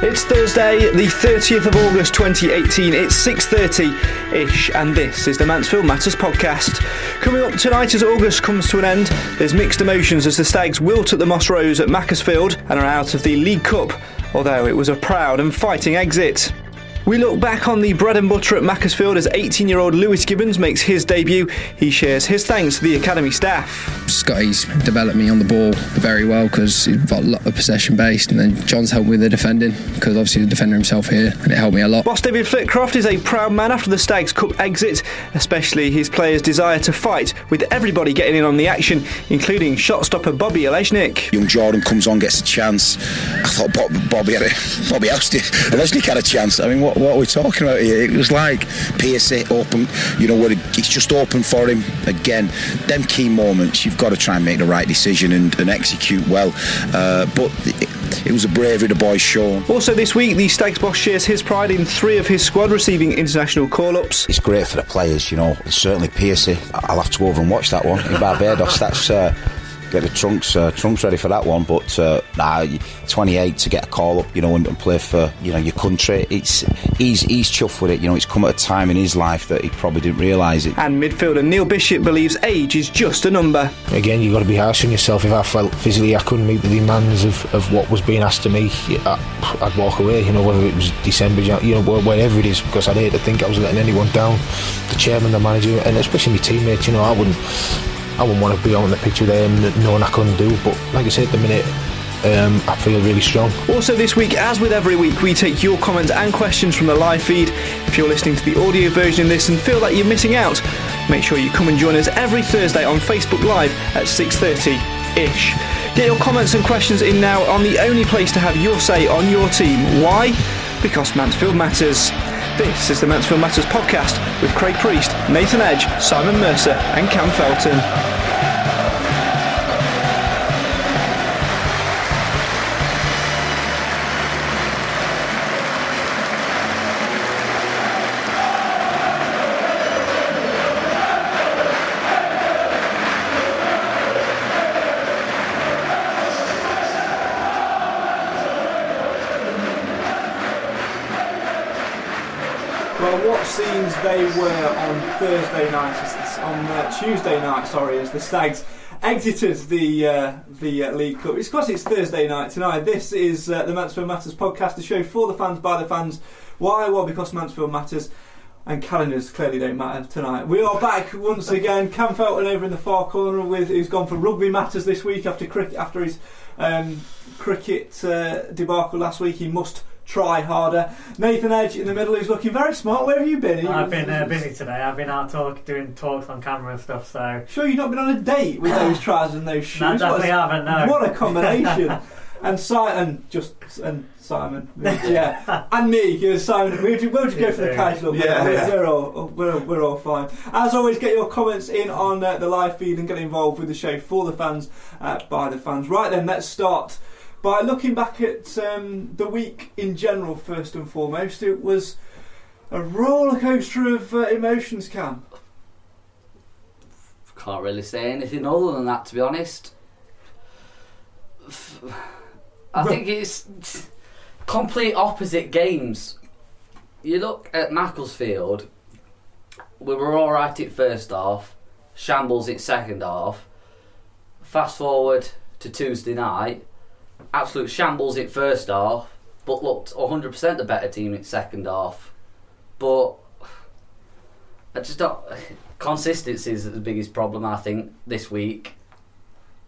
It's Thursday, the 30th of August 2018. It's 6:30-ish and this is the Mansfield Matters podcast. Coming up tonight as August comes to an end, there's mixed emotions as the Stags wilt at the Moss Rose at Macclesfield and are out of the League Cup, although it was a proud and fighting exit. We look back on the bread and butter at Macclesfield as 18 year old Lewis Gibbens makes his debut. He shares his thanks to the academy staff. Scotty's developed me on the ball very well because he's got a lot of possession based, and then John's helped me with the defending because obviously the defender himself here, and it helped me a lot. Boss David Flitcroft is a proud man after the Stags Cup exit, especially his players' desire to fight, with everybody getting in on the action, including shot stopper Bobby Olejnik. Young Jordan comes on, gets a chance. I thought Bob, Bobby had a, Bobby Olejnik had a chance. I mean, what, what we're we talking about here? It was like Piercy open, you know, where it's just open for him again. Them key moments, you've got to try and make the right decision and, and execute well. Uh, but it, it was a bravery the boys shown. Also this week, the Stags boss shares his pride in three of his squad receiving international call-ups. It's great for the players, you know. Certainly Piercy. I'll have to go over and watch that one in Barbados. That's. Uh, get the trunks uh, trunks ready for that one. But uh, nah, 28 to get a call up, you know, and, and, play for you know your country. It's he's he's chuffed with it. You know, it's come at a time in his life that he probably didn't realise it. And midfielder Neil Bishop believes age is just a number. Again, you've got to be harsh on yourself. If I felt physically I couldn't meet the demands of, of what was being asked of me, I, would walk away. You know, whether it was December, you know, wherever it is, because I'd hate to think I was letting anyone down. The chairman, the manager, and especially my teammates. You know, I wouldn't. I wouldn't want to be on the pitch with them knowing I couldn't do. But like I said, at the minute, um, I feel really strong. Also, this week, as with every week, we take your comments and questions from the live feed. If you're listening to the audio version of this and feel like you're missing out, make sure you come and join us every Thursday on Facebook Live at 6:30 ish. Get your comments and questions in now on the only place to have your say on your team. Why? Because Mansfield matters. This is the Mansfield Matters podcast with Craig Priest, Nathan Edge, Simon Mercer, and Cam Felton. Thursday night, on uh, Tuesday night, sorry, as the Stags exited the uh, the uh, League Cup. It's because it's Thursday night tonight. This is uh, the Mansfield Matters podcast, the show for the fans, by the fans. Why? Well, because Mansfield matters. And calendars clearly don't matter tonight. We are back once again. Cam Felton over in the far corner with who's gone for rugby matters this week after cricket after his um, cricket uh, debacle last week. He must try harder. Nathan Edge in the middle, who's looking very smart. Where have you been? I've been uh, busy today. I've been out talk, doing talks on camera and stuff. So sure, you've not been on a date with those trousers and those shoes. No, definitely haven't. No. What a combination! and Simon, just and Simon, yeah, and me, Simon. We'll, we'll just go for the casual. Yeah, we're, yeah. we're all we're, we're all fine. As always, get your comments in on uh, the live feed and get involved with the show for the fans uh, by the fans. Right then, let's start By looking back at um, the week in general, first and foremost, it was a roller coaster of uh, emotions. Cam, Can't really say anything other than that, to be honest. I think it's complete opposite games. You look at Macclesfield, we were alright at first half, shambles at second half. Fast forward to Tuesday night, absolute shambles at first half, but looked 100% the better team in second half. But I just don't. Consistency is the biggest problem, I think, this week.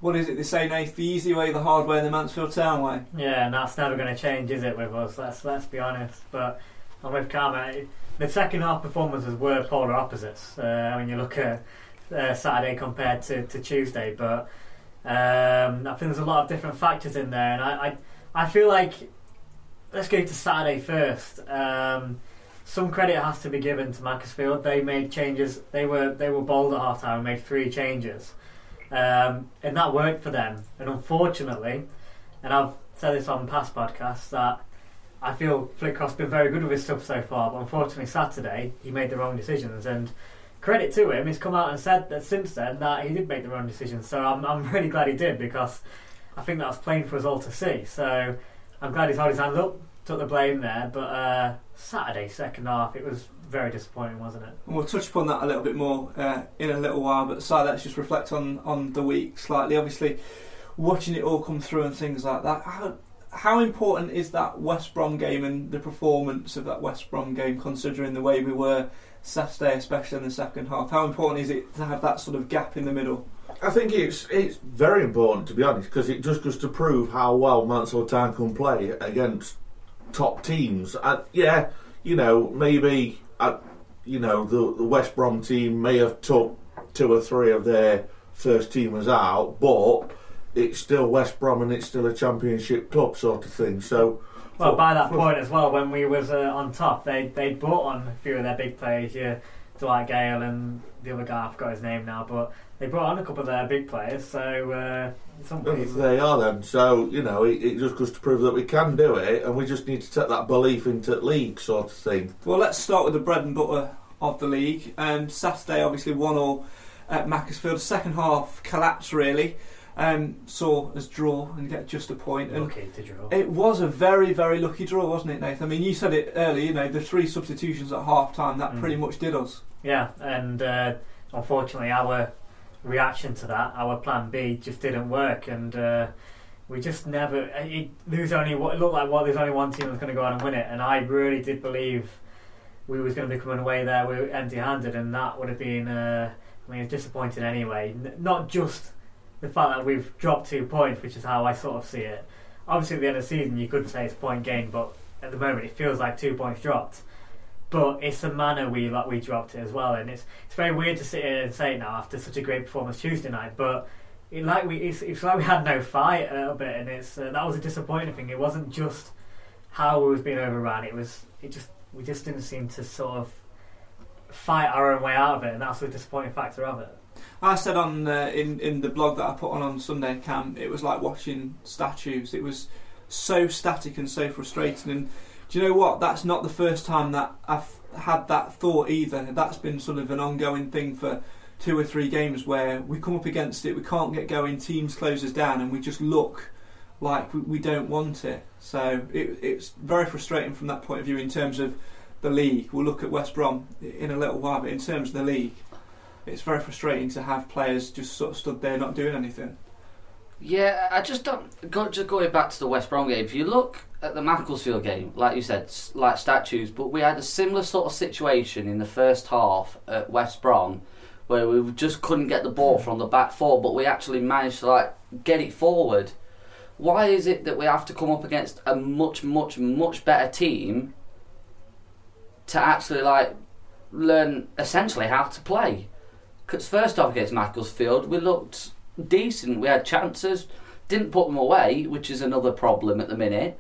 what is it? They say, Nath, the easy way, the hard way, and the Mansfield Town way. Yeah, and that's never going to change, is it, with us? Let's let's be honest. But I'm with Karma. The second half performances were polar opposites uh, when you look at uh, Saturday compared to, to Tuesday. But um, I think there's a lot of different factors in there, and I I, I feel like let's go to Saturday first. Um, some credit has to be given to Macclesfield. They made changes. They were they were bold at half time and made three changes, um, and that worked for them. And unfortunately, and I've said this on past podcasts that I feel Flitcroft's been very good with his stuff so far, but unfortunately Saturday he made the wrong decisions. And credit to him, he's come out and said that since then that he did make the wrong decision. So I'm I'm really glad he did because I think that was plain for us all to see. So I'm glad he's held his hand up, took the blame there. But uh, Saturday second half, it was very disappointing, wasn't it? And we'll touch upon that a little bit more uh, in a little while. But aside, let's just reflect on, on the week slightly. Obviously, watching it all come through and things like that. How, how important is that West Brom game and the performance of that West Brom game, considering the way we were Saturday, especially in the second half? How important is it to have that sort of gap in the middle? I think it's it's very important to be honest because it just goes to prove how well Mansell Town can play against top teams. And yeah, you know maybe uh, you know the the West Brom team may have took two or three of their first teamers out, but it's still West Brom and it's still a championship club sort of thing. So. Well, by that point as well, when we was uh, on top, they they brought on a few of their big players, yeah, Dwight Gayle and the other guy, I forgot his name now, but they brought on a couple of their big players. So uh, it's unbelievable. They are then. So, you know, it, it just goes to prove that we can do it and we just need to take that belief into the league sort of thing. Well, let's start with the bread and butter of the league. Um, Saturday, obviously, one all at Macclesfield. Second half collapse really. Um, saw us draw and get just a point. And Lucky to draw. It was a very, very lucky draw, wasn't it, Nathan? I mean, you said it earlier. You know, the three substitutions at half time that Mm. pretty much did us. Yeah, and uh, unfortunately, our reaction to that, our plan B, just didn't work, and uh, we just never. It, there was only what it looked like. Well, there's only one team that was going to go out and win it, and I really did believe we was going to be coming away there we were empty-handed, and that would have been. Uh, I mean, it's disappointing anyway. N- not just the fact that we've dropped two points, which is how I sort of see it. Obviously, at the end of the season, you could say it's point gain, but at the moment, it feels like two points dropped but it's the manner we we dropped it as well, and it's it's very weird to sit here and say it now after such a great performance Tuesday night. But it like we it's, it's like we had no fight a little bit, and it's uh, that was a disappointing thing. It wasn't just how we was being overrun; it was it just we just didn't seem to sort of fight our own way out of it, and that's the disappointing factor of it. I said on in in the blog that I put on on Sunday, Cam, it was like watching statues. It was so static and so frustrating. And do you know what? That's not the first time that I've had that thought either. That's been sort of an ongoing thing for two or three games where we come up against it, we can't get going, teams close us down, and we just look like we, we don't want it. So it, it's very frustrating from that point of view in terms of the league. We'll look at West Brom in a little while, but in terms of the league, it's very frustrating to have players just sort of stood there not doing anything. Yeah, I just don't. Go, just going back to the West Brom game, if you look at the Macclesfield game, like you said, like statues, but we had a similar sort of situation in the first half at West Brom, where we just couldn't get the ball from the back four, but we actually managed to like get it forward. Why is it that we have to come up against a much, much, much better team to actually like learn essentially how to play? Because first off against Macclesfield, we looked decent. We had chances, didn't put them away, which is another problem at the minute.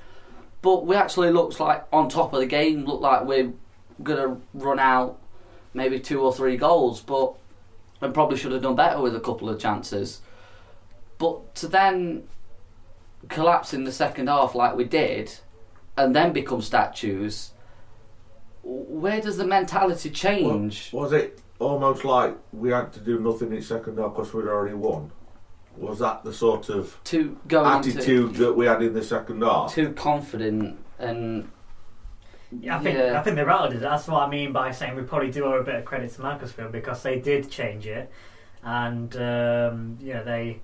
But we actually looked like on top of the game. Looked like we're gonna run out maybe two or three goals, but we probably should have done better with a couple of chances. But to then collapse in the second half like we did, and then become statues, where does the mentality change? Was it almost like we had to do nothing in second half because we'd already won? Was that the sort of to go attitude that we had in the second half? Too confident and. Yeah, I think Yeah. I think they rattled it. That's what I mean by saying we probably do owe a bit of credit to Macclesfield because they did change it, and um, you know they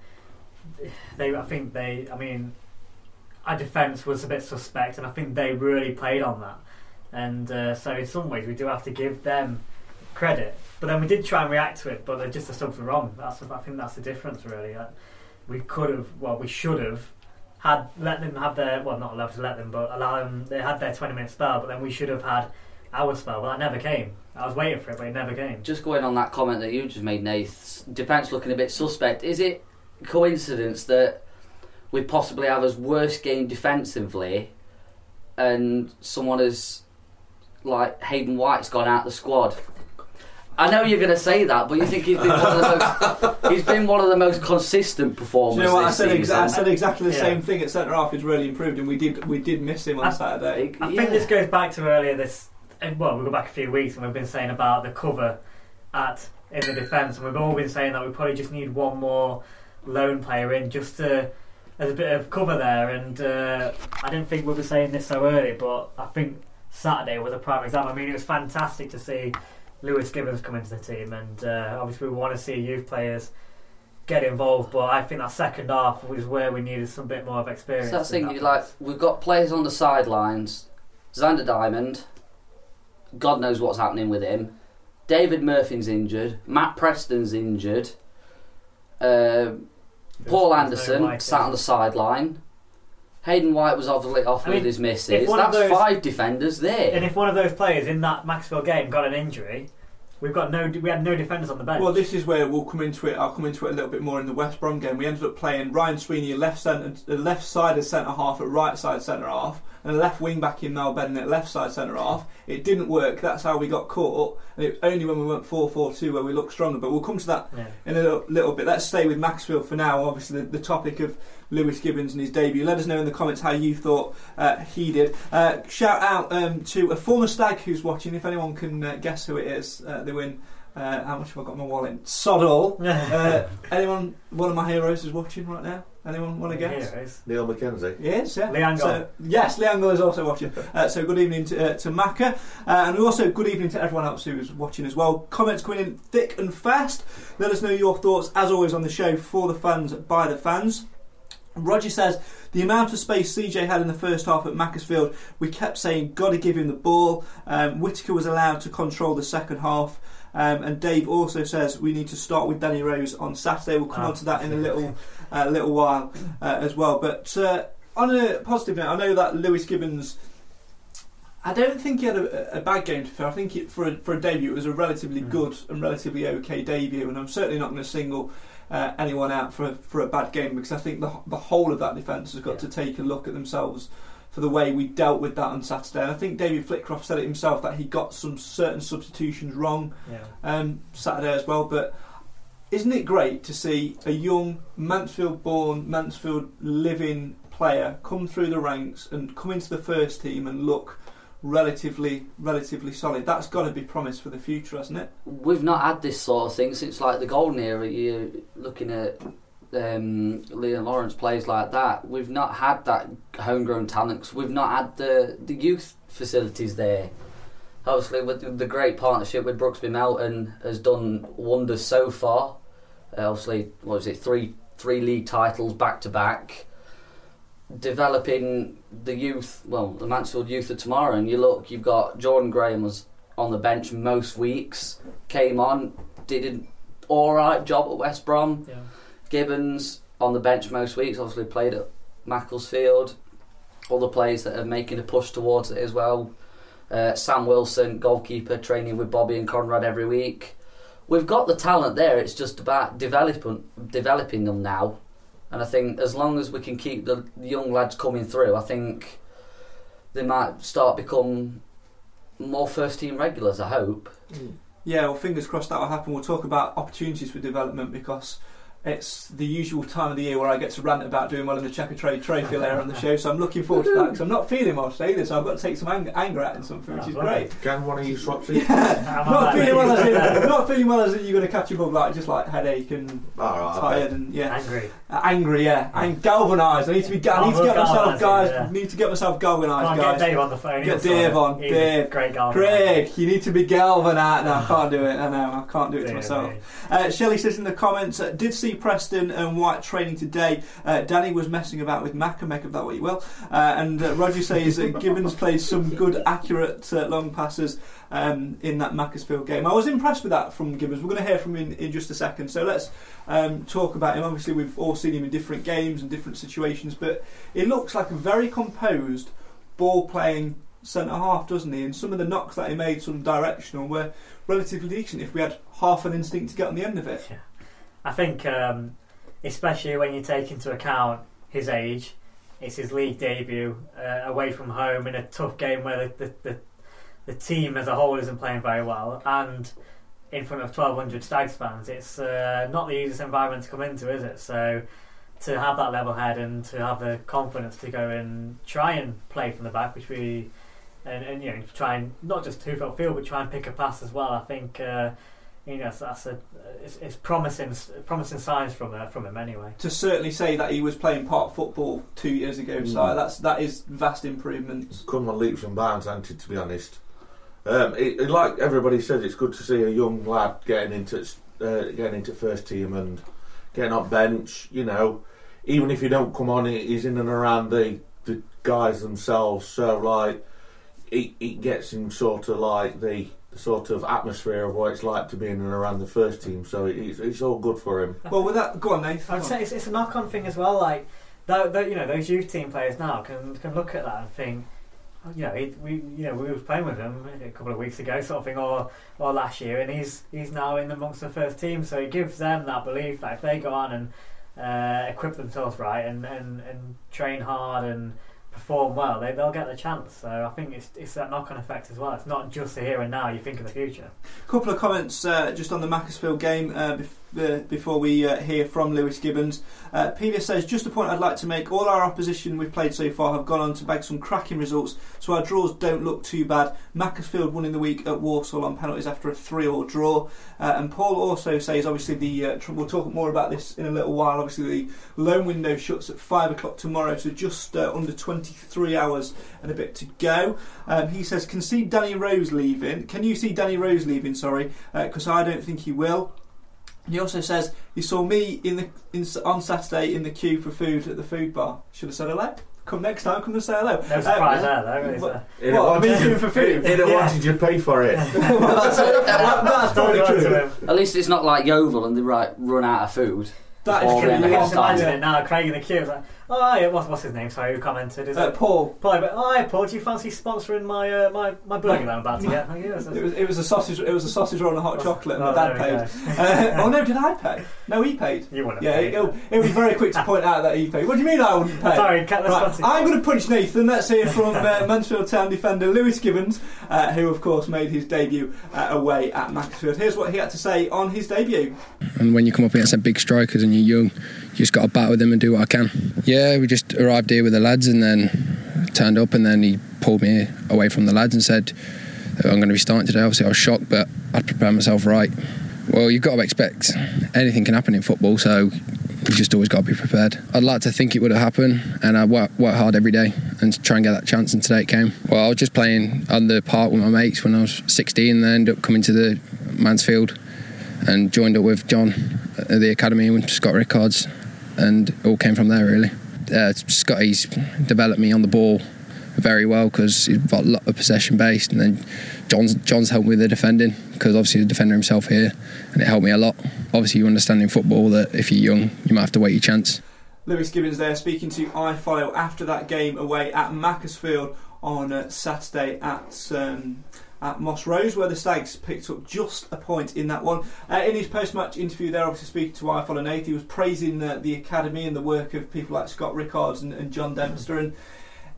they I think they I mean our defence was a bit suspect, and I think they really played on that. And uh, so in some ways we do have to give them credit, but then we did try and react to it, but they just the subs were wrong. That's I think that's the difference really. Uh, we could have well we should have had let them have their well not allowed to let them but allow them they had their 20 minute spell but then we should have had our spell but that never came I was waiting for it but it never came Just going on that comment that you just made, Nath, defence looking a bit suspect. Is it coincidence that we possibly have as worst game defensively, and someone as like Hayden White's gone out the squad? I know you're going to say that, but you think he's been one of the most, he's been one of the most consistent Do performers you know what I this said? Exa- season. I said exactly the Yeah. same thing at centre half. He's really improved, and we did we did miss him on I- Saturday. I think this goes back to earlier this well we go back a few weeks and we've been saying about the cover at in the defence and we've all been saying that we probably just need one more lone player in just to as a bit of cover there and uh, I didn't think we were saying this so early but I think Saturday was a prime example I mean it was fantastic to see Lewis Gibbens come into the team and uh, obviously we want to see youth players get involved but I think that second half was where we needed some bit more of experience So that's in thing, that like we've got players on the sidelines. Zander Diamond, God knows what's happening with him. David Murphy's injured. Matt Preston's injured. Uh, Paul Anderson sat on the sideline. Hayden White was obviously off I with his misses. That's those- five defenders there. And if one of those players in that Maxwell game got an injury, we've got no. We had no defenders on the bench. Well, this is where we'll come into it. I'll come into it a little bit more in the West Brom game. We ended up playing Ryan Sweeney at left centre, uh, left side as centre half, at right side centre half, and a left wing back in Mal Benning at left side centre half. It didn't work. That's how we got caught. And it only when we went 4-4-2 where we looked stronger. But we'll come to that Yeah. in a little, little bit. Let's stay with Maxfield for now. Obviously, the, the topic of Lewis Gibbens and his debut. Let us know in the comments how you thought uh, he did. Uh, shout out um, to a former stag who's watching. If anyone can uh, guess who it is, uh, they win. Uh, how much have I got in my wallet? Sod all. uh, anyone, one of my heroes is watching right now. Anyone want to guess? Heroes. Neil McKenzie. Yes, yeah. Leangle. So, yes, Leangle is also watching. Uh, so good evening to, uh, to Macca. Uh, and also good evening to everyone else who is watching as well. Comments coming in thick and fast. Let us know your thoughts, as always, on the show for the fans, by the fans. Roger says the amount of space CJ had in the first half at Macclesfield, we kept saying, got to give him the ball. Um, Whitaker was allowed to control the second half. Um, and Dave also says we need to start with Danny Rose on Saturday. We'll come Ah. on to that in a little uh, little while uh, as well. But uh, on a positive note, I know that Lewis Gibbens. I don't think he had a, a bad game to fair. I think it, for a, for a debut, it was a relatively Mm. good and relatively okay debut. And I'm certainly not going to single uh, anyone out for a, for a bad game because I think the the whole of that defence has got Yeah. to take a look at themselves for the way we dealt with that on Saturday. And I think David Flitcroft said it himself that he got some certain substitutions wrong Yeah. um, Saturday as well. But isn't it great to see a young Mansfield-born, Mansfield-living player come through the ranks and come into the first team and look relatively, relatively solid? That's got to be promised for the future, hasn't it? We've not had this sort of thing since like the golden era. You're looking at um, Leon Lawrence plays like that. We've not had that homegrown talent 'cause we've not had the the youth facilities there. Obviously, with the great partnership with Brooksby Melton has done wonders so far. Uh, obviously, what was it? Three three league titles back to back. Developing the youth, well, the Mansfield youth of tomorrow, and you look, you've got Jordan Graham was on the bench most weeks. Came on, did an all right job at West Brom. Yeah. Gibbens on the bench most weeks. Obviously played at Macclesfield. Other players that are making a push towards it as well. Uh, Sam Wilson, goalkeeper, training with Bobby and Conrad every week. We've got the talent there. It's just about developing developing them now. And I think as long as we can keep the, young lads coming through, I think they might start become more first team regulars. I hope. Yeah, well, fingers crossed that will happen. We'll talk about opportunities for development because it's the usual time of the year where I get to rant about doing well in the Checkatrade Trophy later on the show. So I'm looking forward to that because I'm not feeling well today, so I've got to take some anger, anger out in something, which is great. Can one of you swap seats? Yeah, not feeling well as in, not feeling well as in you're going to catch a bug, like just like headache and All right, tired okay. and yeah, Angry. Uh, angry, yeah, and galvanised. I need to be. ga- I need to get myself, Galvanising, guys. yeah. Need to get myself galvanised, Can't guys. get Dave on the phone. Get he'll Dave sort on. He's a Dave. Great galvanizer. Craig, you need to be galvanised. No, I can't do it. I know, I can't do it to Dear myself. me. Uh, Shelley says in the comments, uh, did see Preston and White training today. Uh, Danny was messing about with make of that what you will. Uh, and uh, Roger says uh, Gibbens played some good, accurate uh, long passes um, in that Macclesfield game. I was impressed with that from Gibbens. We're going to hear from him in, in just a second. So let's um, talk about him. Obviously, we've all seen him in different games and different situations, but it looks like a very composed, ball playing centre half, doesn't he? And some of the knocks that he made, sort of directional, were relatively decent if we had half an instinct to get on the end of it. I think, um, especially when you take into account his age, it's his league debut uh, away from home in a tough game where the, the, the, the team as a whole isn't playing very well, and in front of 1,200 Stags fans. It's uh, not the easiest environment to come into, is it? So to have that level head and to have the confidence to go and try and play from the back, which we and, and you know try and not just two foot field, but try and pick a pass as well. I think. Uh, you know, that's a it's, it's promising promising signs from uh, from him anyway. To certainly say that he was playing park football two years ago, so Mm. that's that is vast improvement. come on leaps and bounds, hasn't it, to be honest. Um, it, it- like everybody says, it's good to see a young lad getting into uh, getting into first team and getting on bench. You know, even if you don't come on, he- he's in and around the the guys themselves. So like, it, it gets him sort of like the, the sort of atmosphere of what it's like to be in and around the first team. So it's, it's all good for him. Well, with that, go on, Nathan. I'd say it's, it's a knock-on thing as well. Like, tho- tho- you know, those youth team players now can can look at that and think, you know, he, we you know we were playing with him a couple of weeks ago, sort of thing, or or last year, and he's he's now in amongst the first team. So it gives them that belief that if they go on and uh, equip themselves right and, and, and train hard and perform well, they they'll get the chance. So I think it's it's that knock-on effect as well. It's not just the here and now. You think of the future. A couple of comments uh, just on the Macclesfield game uh, bef- uh, before we uh, hear from Lewis Gibbens. Uh, Peter says, just a point I'd like to make. All our opposition we've played so far have gone on to bag some cracking results, so our draws don't look too bad. Macclesfield won in the week at Walsall on penalties after a 3 all draw. Uh, and Paul also says, obviously, the uh, we'll talk more about this in a little while. Obviously, the loan window shuts at 5 o'clock tomorrow, so just uh, under 23 hours and a bit to go. Um, he says, can see Danny Rose leaving. Can you see Danny Rose leaving? Sorry, because I don't think he will. He also says he saw me in the in, on Saturday in the queue for food at the food bar. Should have said hello. Come next time. Come and say hello. No uh, surprise there, though, is what- there? He What, want I mean, you- queuing for food. He didn't Yeah. want you to pay for it. well, that's, that- that's probably true. At least it's not like Yeovil and they right run out of food. That is before true, the end of yeah. I can imagine time. it now. Craig in the queue like, oh, yeah, what's, what's his name? Sorry, who commented? Is Uh, it Paul. Paul? But, oh, yeah, Paul, do you fancy sponsoring my uh, my my burger that I'm about to get? Oh, yes, It was, it was a sausage. It was a sausage roll and a hot chocolate, and Oh, my dad there we paid. Uh, oh no, did I pay? No, he paid. You wouldn't have Yeah, paid. it, it was very quick to point out that he paid. What do you mean I wouldn't pay? Sorry, cut- let's Right. I'm going to punch Nathan. Let's hear from uh, Mansfield Town defender Lewis Gibbens, uh, who of course made his debut uh, away at Macclesfield. Here's what he had to say on his debut. And when you come up against them big strikers and you're young, you just got to bat with them and do what I can. Yeah, we just arrived here with the lads and then turned up and then he pulled me away from the lads and said, oh, I'm going to be starting today. Obviously, I was shocked, but I'd prepared myself right. Well, you've got to expect anything can happen in football, so you just always got to be prepared. I'd like to think it would have happened, and I work, work hard every day and try and get that chance, and today it came. Well, I was just playing on the park with my mates when I was 16, and then ended up coming to the Mansfield and joined up with John at the academy with Scott Rickards, and all came from there really. Uh, Scotty's developed me on the ball very well because he's got a lot of possession based, and then John's John's helped me with the defending because obviously the defender himself here, and it helped me a lot. Obviously, you understand in football that if you're young, you might have to wait your chance. Lewis Gibbens there speaking to iFollow after that game away at Macclesfield on uh, Saturday at um, at Moss Rose, where the Stags picked up just a point in that one. Uh, in his post-match interview, there, obviously speaking to iFollow Nate, he was praising uh, the academy and the work of people like Scott Rickards and, and John Dempster. And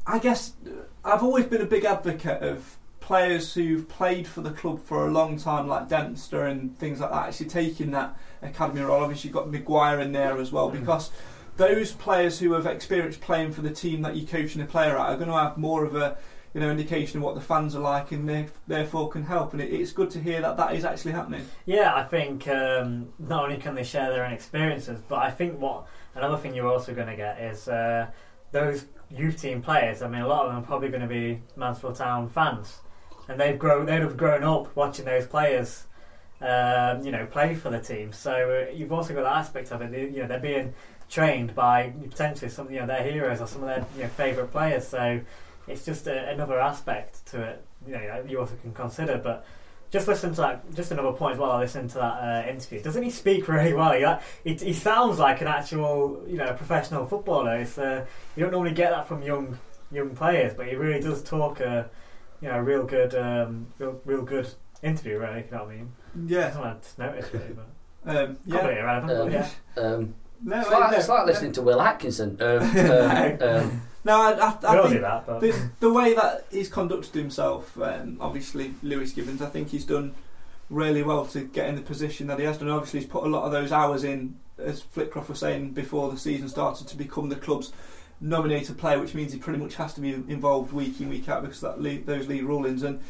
I guess uh, I've always been a big advocate of players who've played for the club for a long time, like Dempster and things like that, actually taking that academy role. Obviously, you've got Maguire in there as well, because those players who have experienced playing for the team that you're coaching a player at are going to have more of a you know indication of what the fans are like, and they therefore can help. And it, it's good to hear that that is actually happening. Yeah, I think um, not only can they share their own experiences, but I think what another thing you're also going to get is uh, those youth team players. I mean, a lot of them are probably going to be Mansfield Town fans, and they've grown. They'd have grown up watching those players, um, you know, play for the team. So uh, you've also got that aspect of it. You know, they're being trained by potentially some, you know, their heroes or some of their you know, favourite players. So it's just a, another aspect to it. You know, you also can consider, but. Just listen to that. Just another point as well. I listened to that uh, interview. Doesn't he speak really well? He, uh, he, he sounds like an actual, you know, professional footballer. It's, uh, you don't normally get that from young young players, but he really does talk a, you know, a real good, um, real, real good interview. Really, if you know what I mean? Yeah. Something I just noticed really, but Um, yeah. probably irrelevant. Um, but yeah. um, No, it's, like, no, it's like no. listening to Will Atkinson. Um, um, um, No, I, I, I think that, the, the way that he's conducted himself, um, obviously Lewis Gibbens, I think he's done really well to get in the position that he has done. Obviously, he's put a lot of those hours in, as Flitcroft was saying before the season started, to become the club's nominated player, which means he pretty much has to be involved week in, week out because of that league, those league rulings. And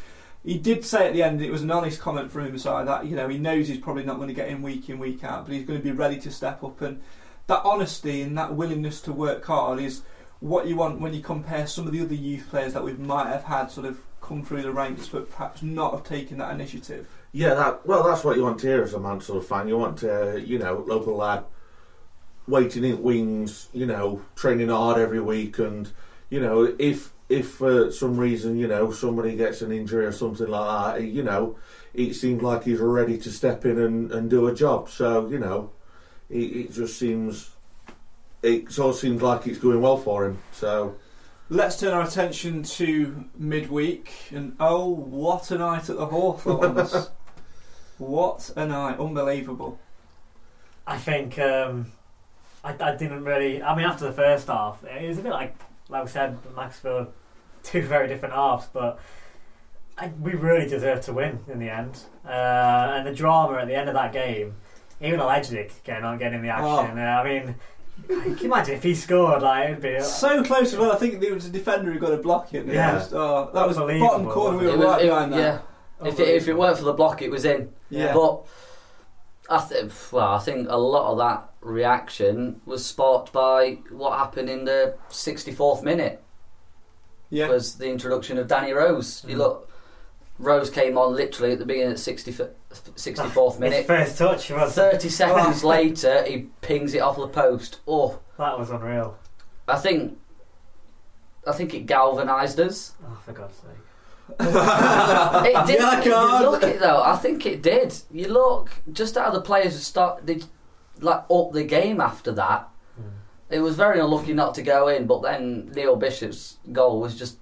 he did say at the end, it was an honest comment from him side that you know he knows he's probably not going to get in week in, week out, but he's going to be ready to step up. And that honesty and that willingness to work hard is what you want when you compare some of the other youth players that we might have had sort of come through the ranks, but perhaps not have taken that initiative. Yeah, that well, that's what you want here as a Mansfield fan. You want to, you know, local lad waiting in wings, you know, training hard every week, and you know, if if for some reason, you know, somebody gets an injury or something like that, you know, it seems like he's ready to step in and, and do a job. So you know, it, it just seems, it sort of seems like it's going well for him. So. Let's turn our attention to midweek, and oh, what a night at the Hawthorns! what a night, unbelievable. I think um, I, I didn't really. I mean, after the first half, it was a bit like, like we said, Maxfield, two very different halves, but I, we really deserved to win in the end. Uh, and the drama at the end of that game, even Alleged getting on, getting the action. Uh, I mean, can you imagine if he scored? Like, it'd be So close as well. I think there was a defender who got a block in. Yeah. Oh, that was Unbelievable, bottom corner. We were it was- right it- behind that. yeah. If it, if it weren't for the block, it was in. Yeah. But I think, well, I think a lot of that reaction was sparked by what happened in the 64th minute. Yeah. Was the introduction of Danny Rose. You mm. look, Rose came on literally at the beginning of the 60, 64th minute. His first touch was 30 seconds later, he pings it off the post. Oh, that was unreal. I think, I think it galvanised us. Oh, for God's sake. it did. Yeah, I you can't. look it though. I think it did. You look just how the players start. They like up the game after that. Hmm. It was very unlucky not to go in, but then Neil Bishop's goal was just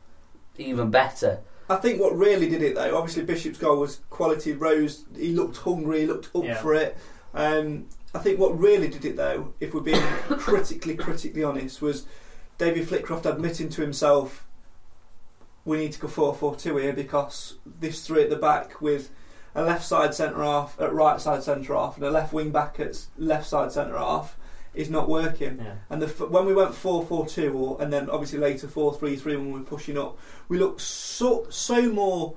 even better. I think what really did it though, obviously Bishop's goal was quality. Rose, he looked hungry, he looked up Yeah. for it. Um, I think what really did it though, if we're being critically, critically honest, was David Flitcroft admitting to himself, we need to go 4-4-2 here because this three at the back with a left side centre half at right side centre half and a left wing back at left side centre half is not working. Yeah. And the, f- when we went 4 4 2, or, and then obviously later 4 3 3 when we were pushing up, we looked so, so more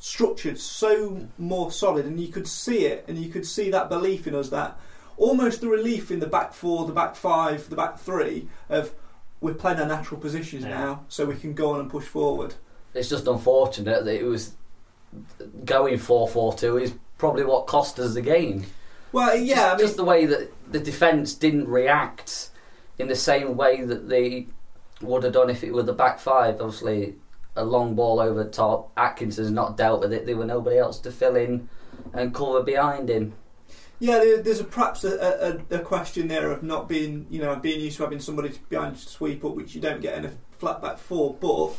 structured, so more solid, and you could see it, and you could see that belief in us that almost the relief in the back four, the back five, the back three of we're playing our natural positions Yeah. now, so we can go on and push forward. It's just unfortunate that it was going four four two is probably what cost us the game. Well, yeah, just, I mean- just the way that the defence didn't react in the same way that they would have done if it were the back five. Obviously, a long ball over the top. Atkinson's not dealt with it. There were nobody else to fill in and cover behind him. Yeah, there's a, perhaps a, a, a question there of not being, you know, being used to having somebody behind to sweep up, which you don't get in a flat back four. But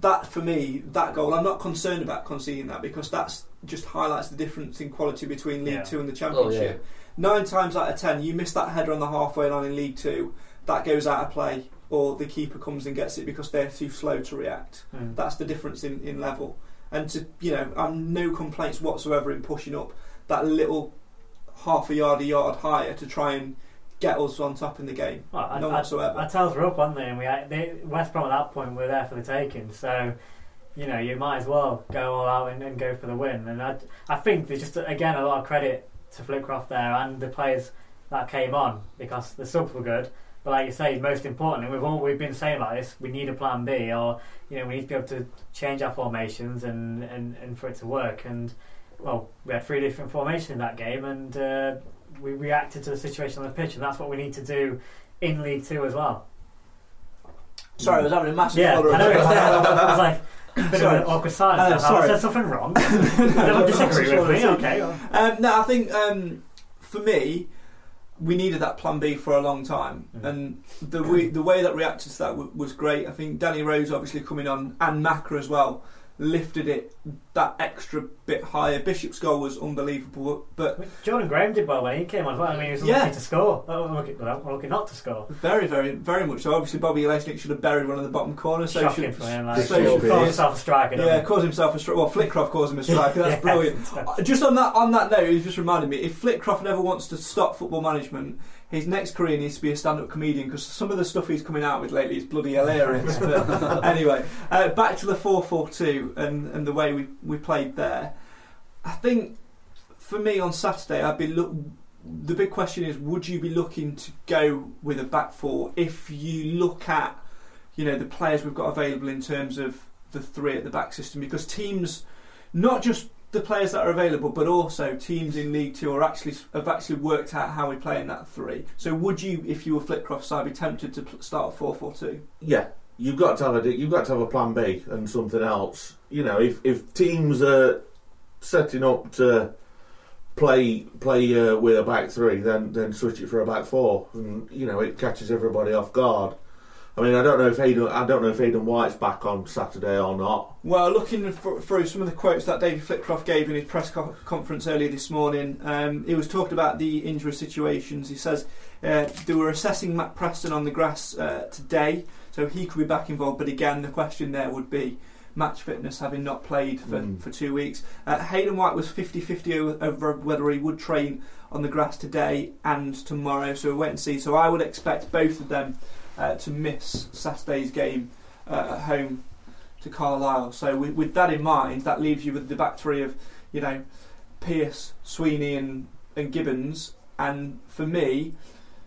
that, for me, that goal, I'm not concerned about conceding that because that's just highlights the difference in quality between League Yeah. Two and the Oh, Championship. Nine times out of ten, you miss that header on the halfway line in League Two, that goes out of play or the keeper comes and gets it because they're too slow to react. Mm. That's the difference in, in level. And to you know, I'm no complaints whatsoever in pushing up that little half a yard, a yard higher to try and get us on top in the game. Well, I, no I, whatsoever. Our tails were up, weren't they? And we they, West Brom at that point were there for the taking. So, you know, you might as well go all out and, and go for the win. And I, I think there's just again a lot of credit to Flitcroft there and the players that came on because the subs were good. But like you say, most importantly, we've all we've been saying about this. We need a plan B, or you know, we need to be able to change our formations and, and, and for it to work. And well, we had three different formations in that game, and uh, we reacted to the situation on the pitch, and that's what we need to do in League Two as well. Sorry, I was having a massive Yeah, I know. of- It was, I was like, bit of Sorry. an awkward silence. Uh. I sorry. said something wrong? Don't disagree with me. Okay. Um, no, I think um, for me, we needed that plan B for a long time, Mm. and the way, the way that reacted to that w- was great. I think Danny Rose obviously coming on and Macra as well lifted it that extra bit higher. Bishop's goal was unbelievable, but Jordan Graham did well when he came on well. I mean, he was Yeah. unlucky to score. Unlucky, well, unlucky not to score. very, very, very much so. Obviously, Bobby Lesnick should have buried one in the bottom corner. So Shocking should, for him. Like, so he should calls himself a striker. Yeah, he? calls himself a striker. Well, Flitcroft calls him a striker. That's Yeah, brilliant. Uh, Just on that on that note, it just reminded me: if Flitcroft ever wants to stop football management, his next career needs to be a stand-up comedian because some of the stuff he's coming out with lately is bloody hilarious. but anyway, uh, back to the four-four-two and and the way we we played there. I think for me on Saturday, I'd be look. The big question is: Would you be looking to go with a back four if you look at, you know, the players we've got available in terms of the three at the back system? Because teams, not just the players that are available, but also teams in League Two are actually have actually worked out how we play in that three. So, would you, if you were Flitcroft side, be tempted to start a four-four-two? Yeah, you've got to have a you've got to have a plan B and something else. You know, if if teams are setting up to play play uh, with a back three, then then switch it for a back four, and you know it catches everybody off guard. I mean, I don't know if Aidan I don't know if Aidan White's back on Saturday or not. Well, looking through some of the quotes that David Flitcroft gave in his press co- conference earlier this morning, um, he was talking about the injury situations. He says uh, they were assessing Matt Preston on the grass uh, today, so he could be back involved. But again, the question there would be match fitness, having not played for, Mm. for two weeks. Uh, Hayden White was 50-50 over- over whether he would train on the grass today and tomorrow, so we'll wait and see. So I would expect both of them uh, to miss Saturday's game uh, at home to Carlisle. So with, with that in mind, that leaves you with the back three of, you know, Pierce, Sweeney, and and Gibbens. And for me,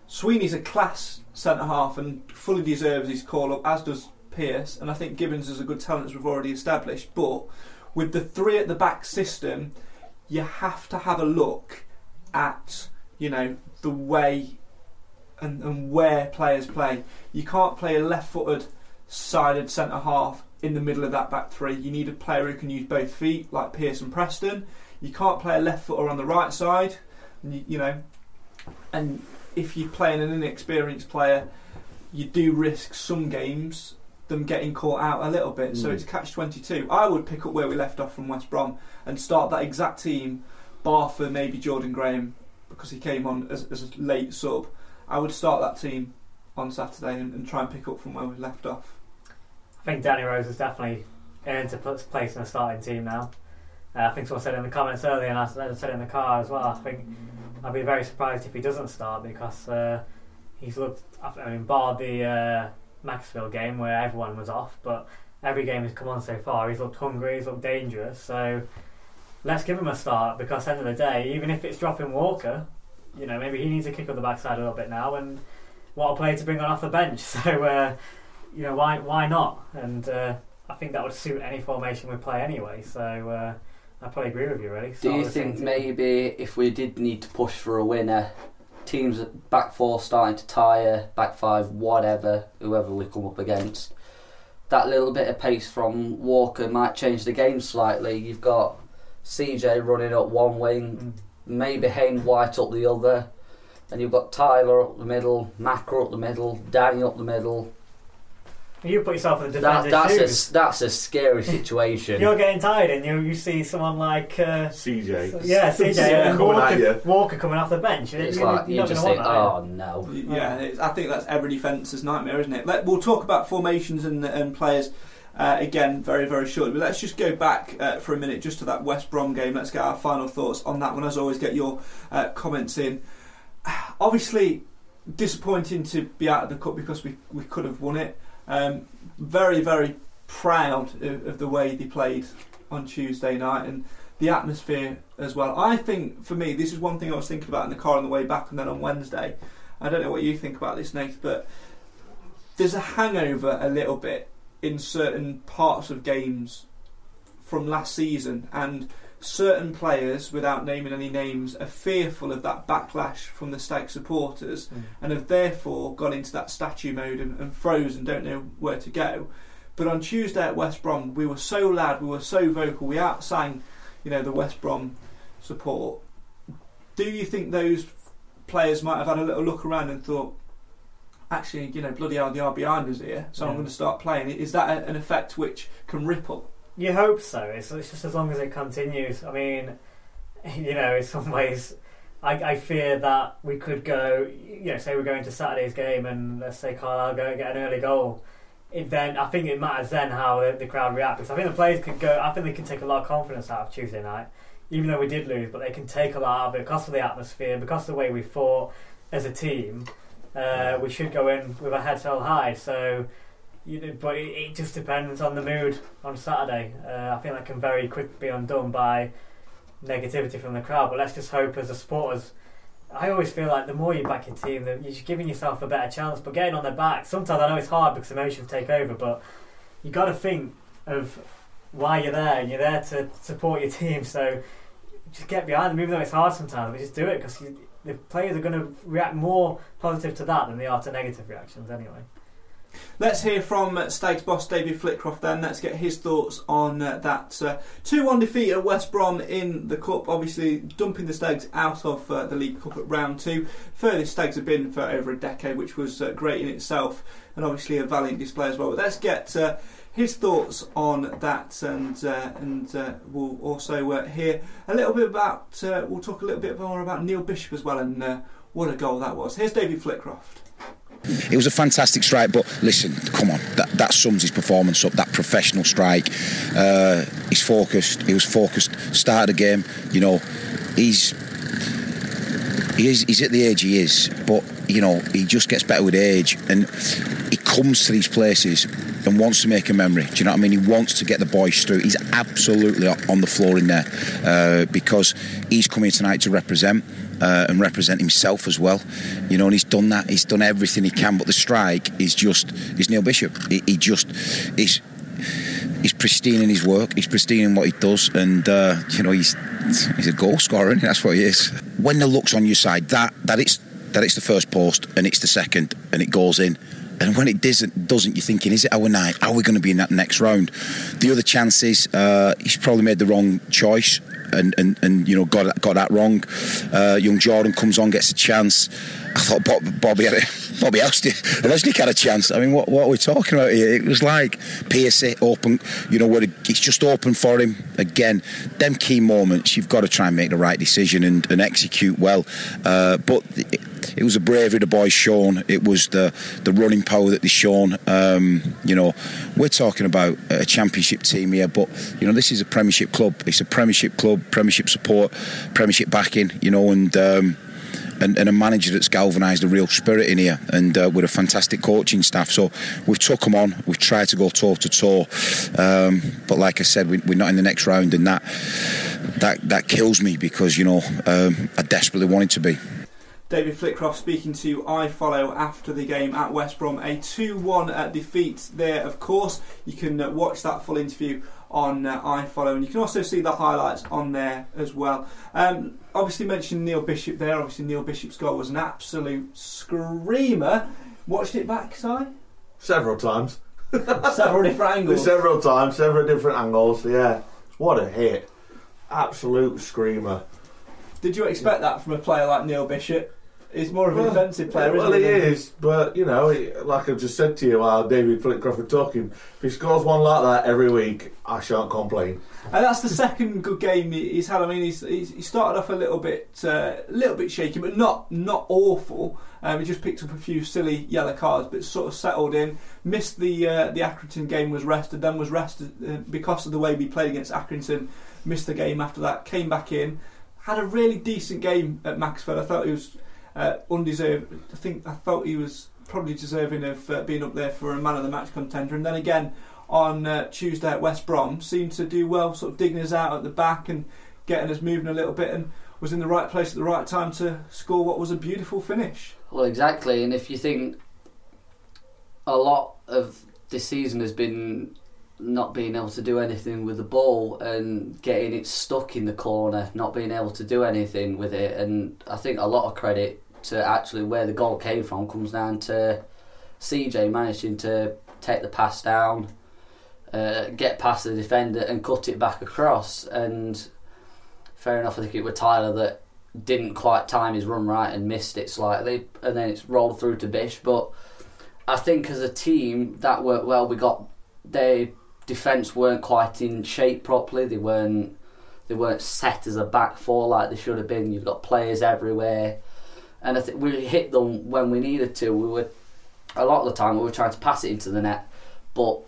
Sweeney's a class centre half and fully deserves his call up, as does Pierce. And I think Gibbens is a good talent, as we've already established. But with the three at the back system, you have to have a look at, you know, the way and, and where players play. You can't play a left-footed sided centre half in the middle of that back three. You need a player who can use both feet, like Pearson Preston. You can't play a left footer on the right side, you, you know. And if you're playing an inexperienced player, you do risk some games them getting caught out a little bit. So Mm. it's catch twenty two. I would pick up where we left off from West Brom and start that exact team, bar for maybe Jordan Graham because he came on as, as a late sub. I would start that team on Saturday and, and try and pick up from where we left off. I think Danny Rose has definitely earned a place in the starting team now. Uh, I think someone said in the comments earlier, and I said in the car as well. I think I'd be very surprised if he doesn't start because uh, he's looked. I mean, bar the uh, Maxfield game where everyone was off, but every game he's come on so far, he's looked hungry, he's looked dangerous. So let's give him a start because at the end of the day, even if it's dropping Walker, you know, maybe he needs to kick up the backside a little bit now. And what a player to bring on off the bench. So. Uh, you know why why not? And uh, I think that would suit any formation we play anyway. So uh, I probably agree with you. Really. Do you think maybe if we did need to push for a winner, teams at back four starting to tire, back five, whatever, whoever we come up against, that little bit of pace from Walker might change the game slightly. You've got CJ running up one wing, maybe Hayne White up the other, and you've got Tyler up the middle, Macra up the middle, Danny up the middle. You put yourself in the That, defender's that's shoes. a that's a scary situation. You're getting tired, and you you see someone like uh, CJ. yeah, CJ Coming and at Walker, you. Walker coming off the bench. it's you're, like you're you just gonna think, want that, oh no. Yeah, it's, I think that's every defence's nightmare, isn't it? Let, we'll talk about formations and, and players uh, again very, very shortly. But let's just go back uh, for a minute just to that West Brom game. Let's get our final thoughts on that one. As always, get your uh, comments in. Obviously, disappointing to be out of the cup because we, we could have won it. Um, very, very proud of, of the way they played on Tuesday night and the atmosphere as well. I think for me, this is one thing I was thinking about in the car on the way back and then on Wednesday. I don't know what you think about this, Nate, but there's a hangover a little bit in certain parts of games from last season, and certain players, without naming any names, are fearful of that backlash from the Stag supporters Mm. and have therefore gone into that statue mode and, and froze and don't know where to go. But on Tuesday at West Brom, we were so loud, we were so vocal, we outsang, you know, the West Brom support. Do you think those players might have had a little look around and thought, actually, you know, bloody hell, they are behind us here, so I'm Yeah. going to start playing? Is that a, an effect which can ripple? You hope so. It's, it's just as long as it continues. I mean, you know, in some ways, I, I fear that we could go, you know, say we're going to Saturday's game and let's say Carlisle go and get an early goal. It then, I think it matters then how the, the crowd react because I think the players could go. I think they can take a lot of confidence out of Tuesday night, even though we did lose. But they can take a lot of it because of the atmosphere, because of the way we fought as a team. Uh, we should go in with our heads held high. So you know, but it, it just depends on the mood on Saturday. Uh, I think that can very quickly be undone by negativity from the crowd. But let's just hope as a supporters. I always feel like the more you back your team, the, you're giving yourself a better chance. But getting on their back, sometimes I know it's hard because emotions take over. But you got to think of why you're there, and you're there to support your team. So just get behind them, even though it's hard sometimes. But just do it because the players are going to react more positive to that than they are to negative reactions anyway. Let's hear from Stags boss David Flitcroft then. Let's get his thoughts on uh, that uh, 2 1 defeat at West Brom in the Cup. Obviously, dumping the Stags out of uh, the League Cup at round two. Furthest Stags have been for over a decade, which was uh, great in itself, and obviously a valiant display as well. But let's get uh, his thoughts on that, and uh, and uh, we'll also uh, hear a little bit about. Uh, we'll talk a little bit more about Neil Bishop as well, and uh, what a goal that was. Here's David Flitcroft. It was a fantastic strike, but listen, come on, that, that sums his performance up. That professional strike, uh, he's focused. He was focused. Started the game, you know, he's he is, he's at the age he is, but you know he just gets better with age, and comes to these places and wants to make a memory. Do you know what I mean? He wants to get the boys through. He's absolutely on the floor in there uh, because he's coming tonight to represent. Uh, and represent himself as well, you know, and he's done that. He's done everything he can, but the strike is just is Neil Bishop. He, he just is. he's pristine in his work. He's pristine in what he does, and uh, you know he's he's a goal scorer. And that's what he is. When the luck's on your side, that that it's that it's the first post and it's the second and it goes in. And when it doesn't, doesn't, you're thinking, is it our night? Are we going to be in that next round? The other chances, uh, he's probably made the wrong choice and, and, and you know got got that wrong. Uh, young Jordan comes on, gets a chance. I thought Bob, Bobby had Bobby Elston, Lesnick had a chance. I mean, what, what are we talking about here? It was like Piercy open, you know, where it's just open for him again. Them key moments, you've got to try and make the right decision and, and execute well. Uh, but it, it was the bravery the boys shown. It was the the running power that they shown. Um, you know, we're talking about a championship team here, but you know this is a Premiership club. It's a Premiership club, Premiership support, Premiership backing. You know, and. Um, and, and, a manager that's galvanised a real spirit in here, and uh, with a fantastic coaching staff. So we've took them on. We've tried to go toe to toe, um, but like I said, we, are not in the next round, and that that that kills me because you know um, I desperately wanted to be. David Flitcroft speaking to iFollow after the game at West Brom. A 2 1 uh, defeat there, of course. You can uh, watch that full interview on uh, iFollow, and you can also see the highlights on there as well. Um, obviously, mentioned Neil Bishop there. Obviously, Neil Bishop's goal was an absolute screamer. Watched it back, Si? Several times. several different angles. Several times, several different angles, yeah. What a hit. Absolute screamer. Did you expect that from a player like Neil Bishop? He's more of a defensive player, well, isn't he he? is, but you know, he- like I've just said to you while David Flitcroft were talking, if he scores one like that every week, I shan't complain. And that's the second good game he's had. I mean, he's, he's he started off a little bit, uh, a little bit shaky, but not not awful. Um, he just picked up a few silly yellow cards, but sort of settled in. Missed the uh, the Accrington game, was rested, then was rested uh, because of the way we played against Accrington. Missed the game after that, came back in, had a really decent game at Macclesfield. I thought he was uh, undeserved. I think I thought he was probably deserving of uh, being up there for a man of the match contender. And then again on uh, Tuesday at West Brom, seemed to do well, sort of digging us out at the back and getting us moving a little bit, and was in the right place at the right time to score what was a beautiful finish. Well, exactly. And if you think a lot of this season has been not being able to do anything with the ball and getting it stuck in the corner, not being able to do anything with it, and I think a lot of credit to actually where the goal came from comes down to CJ managing to take the pass down, uh, get past the defender, and cut it back across. And fair enough, I think it was Tyler that didn't quite time his run right and missed it slightly, and then it's rolled through to Bish. But I think as a team that worked well. We got their defence weren't quite in shape properly. They weren't they weren't set as a back four like they should have been. You've got players everywhere, and I we hit them when we needed to. We were a lot of the time we were trying to pass it into the net, but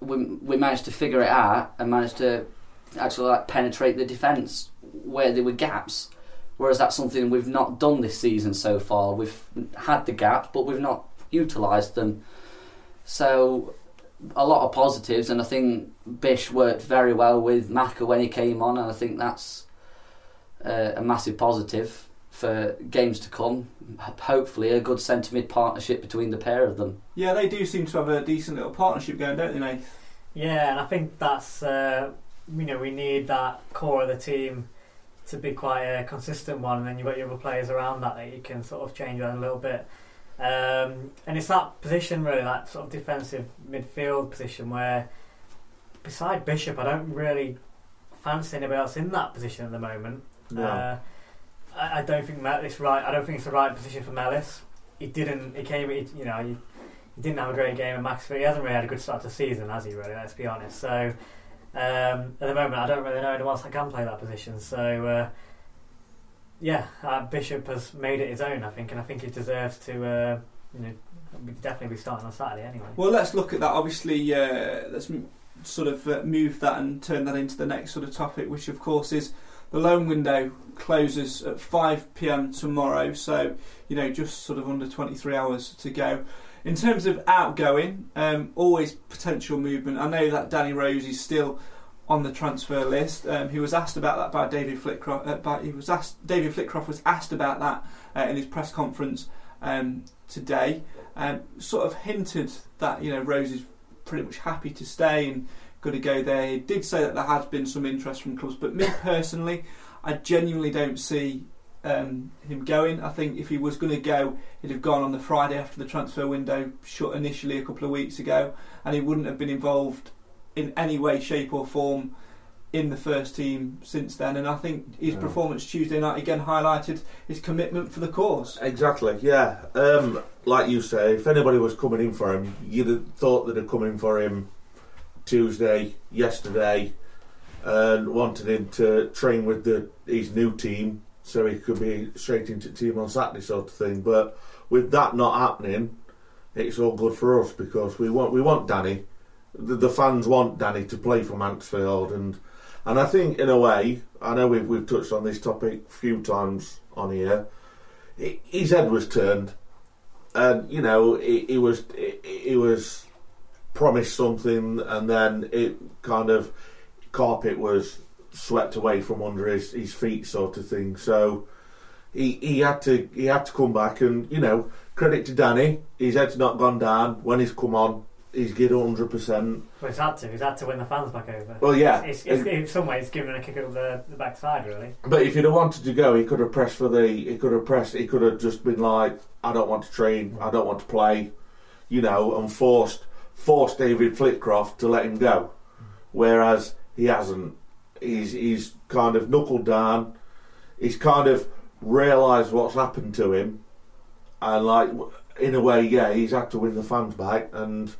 we we managed to figure it out and managed to actually like penetrate the defence where there were gaps. Whereas that's something we've not done this season so far. We've had the gaps, but we've not utilised them. So a lot of positives, and I think Bish worked very well with Maka when he came on, and I think that's uh, a massive positive for games to come. Hopefully, a good centre mid partnership between the pair of them. Yeah, they do seem to have a decent little partnership going, don't they, Nate? Yeah, and I think that's uh, you know we need that core of the team to be quite a consistent one, and then you've got your other players around that that you can sort of change around a little bit. Um, and it's that position really, that sort of defensive midfield position where, beside Bishop, I don't really fancy anybody else in that position at the moment. No. Uh, I, I don't think Mel- it's right. I don't think it's the right position for Mellis. He didn't. He came. He, you know, he, he didn't have a great game at Macclesfield. He hasn't really had a good start to season, has he? Really, let's be honest. So um, at the moment, I don't really know anyone else that can play that position. So uh, yeah, uh, Bishop has made it his own, I think, and I think he deserves to. Uh, you know, definitely be starting on Saturday anyway. Well, let's look at that. Obviously, uh, let's m- sort of uh, move that and turn that into the next sort of topic, which of course is the loan window closes at 5 pm tomorrow. So, you know, just sort of under 23 hours to go. In terms of outgoing, um, always potential movement. I know that Danny Rose is still on the transfer list. Um, he was asked about that by David Flitcroft. Uh, by, he was asked. David Flitcroft was asked about that uh, in his press conference um, today. Um, sort of hinted that you know Rose is pretty much happy to stay and going to go there. He did say that there has been some interest from clubs, but me personally, I genuinely don't see um, him going. I think if he was going to go, he'd have gone on the Friday after the transfer window shut initially a couple of weeks ago, and he wouldn't have been involved in any way, shape, or form in the first team since then. And I think his Yeah. performance Tuesday night again highlighted his commitment for the cause. Exactly, yeah. Um, like you say, if anybody was coming in for him, you'd have thought that they'd have come in for him Tuesday, yesterday, and wanted him to train with the his new team so he could be straight into team on Saturday, sort of thing. But with that not happening, it's all good for us because we want we want Danny. The, the fans want Danny to play for Mansfield, and and I think in a way, I know we've we've touched on this topic a few times on here. He- His head was turned, and you know he, he was he, he was promised something, and then it kind of carpet was swept away from under his, his feet, sort of thing. So he he had to he had to come back, and you know credit to Danny, his head's not gone down. When he's come on, he's given hundred percent. Well, he's had to. He's had to win the fans back over. Well, yeah. It's, it's, in some ways, given a kick up the, the backside, really. But if he'd have wanted to go, he could have pressed for the. He could have pressed. He could have just been like, "I don't want to train. I don't want to play," you know, and forced forced David Flitcroft to let him go. Whereas he hasn't. He's he's kind of knuckled down. He's kind of realised what's happened to him, and like in a way, yeah, he's had to win the fans back, and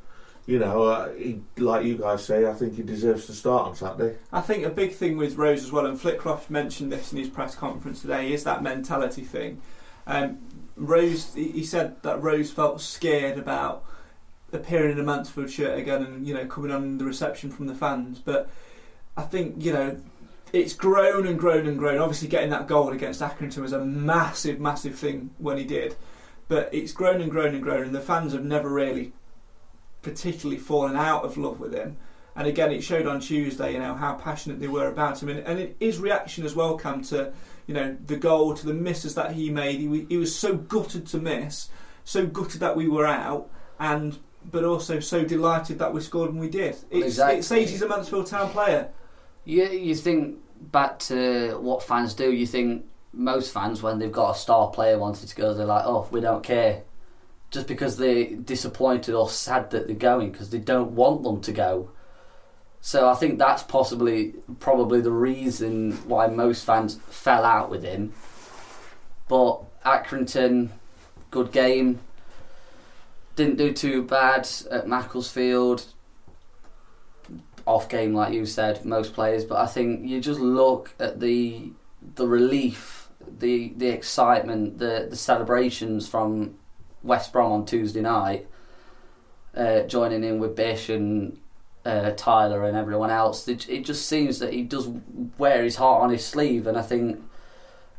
you know, uh, he, like you guys say, I think he deserves to start on Saturday. I think a big thing with Rose as well, and Flitcroft mentioned this in his press conference today, is that mentality thing. Um, Rose, he he said that Rose felt scared about appearing in a Mansfield shirt again and you know coming on the reception from the fans. But I think you know it's grown and grown and grown. Obviously, getting that goal against Accrington was a massive, massive thing when he did. But it's grown and grown and grown, and the fans have never really particularly fallen out of love with him. And again, it showed on Tuesday, you know, how passionate they were about him, and, and his reaction as well, Cam, to you know the goal, to the misses that he made. He, he was so gutted to miss, so gutted that we were out, and but also so delighted that we scored and we did. It's, Exactly. It says he's a Mansfield Town player. You, you think back to what fans do, you think most fans, when they've got a star player wanted to go, they're like, oh, we don't care. Just because they're disappointed or sad that they're going, because they don't want them to go. So I think that's possibly, probably the reason why most fans fell out with him. But Accrington, good game. Didn't do too bad at Macclesfield off game, like you said, most players. But I think you just look at the the relief, the the excitement, the the celebrations from West Brom on Tuesday night, uh, joining in with Bish and uh, Tyler and everyone else. It, it just seems that he does wear his heart on his sleeve, and I think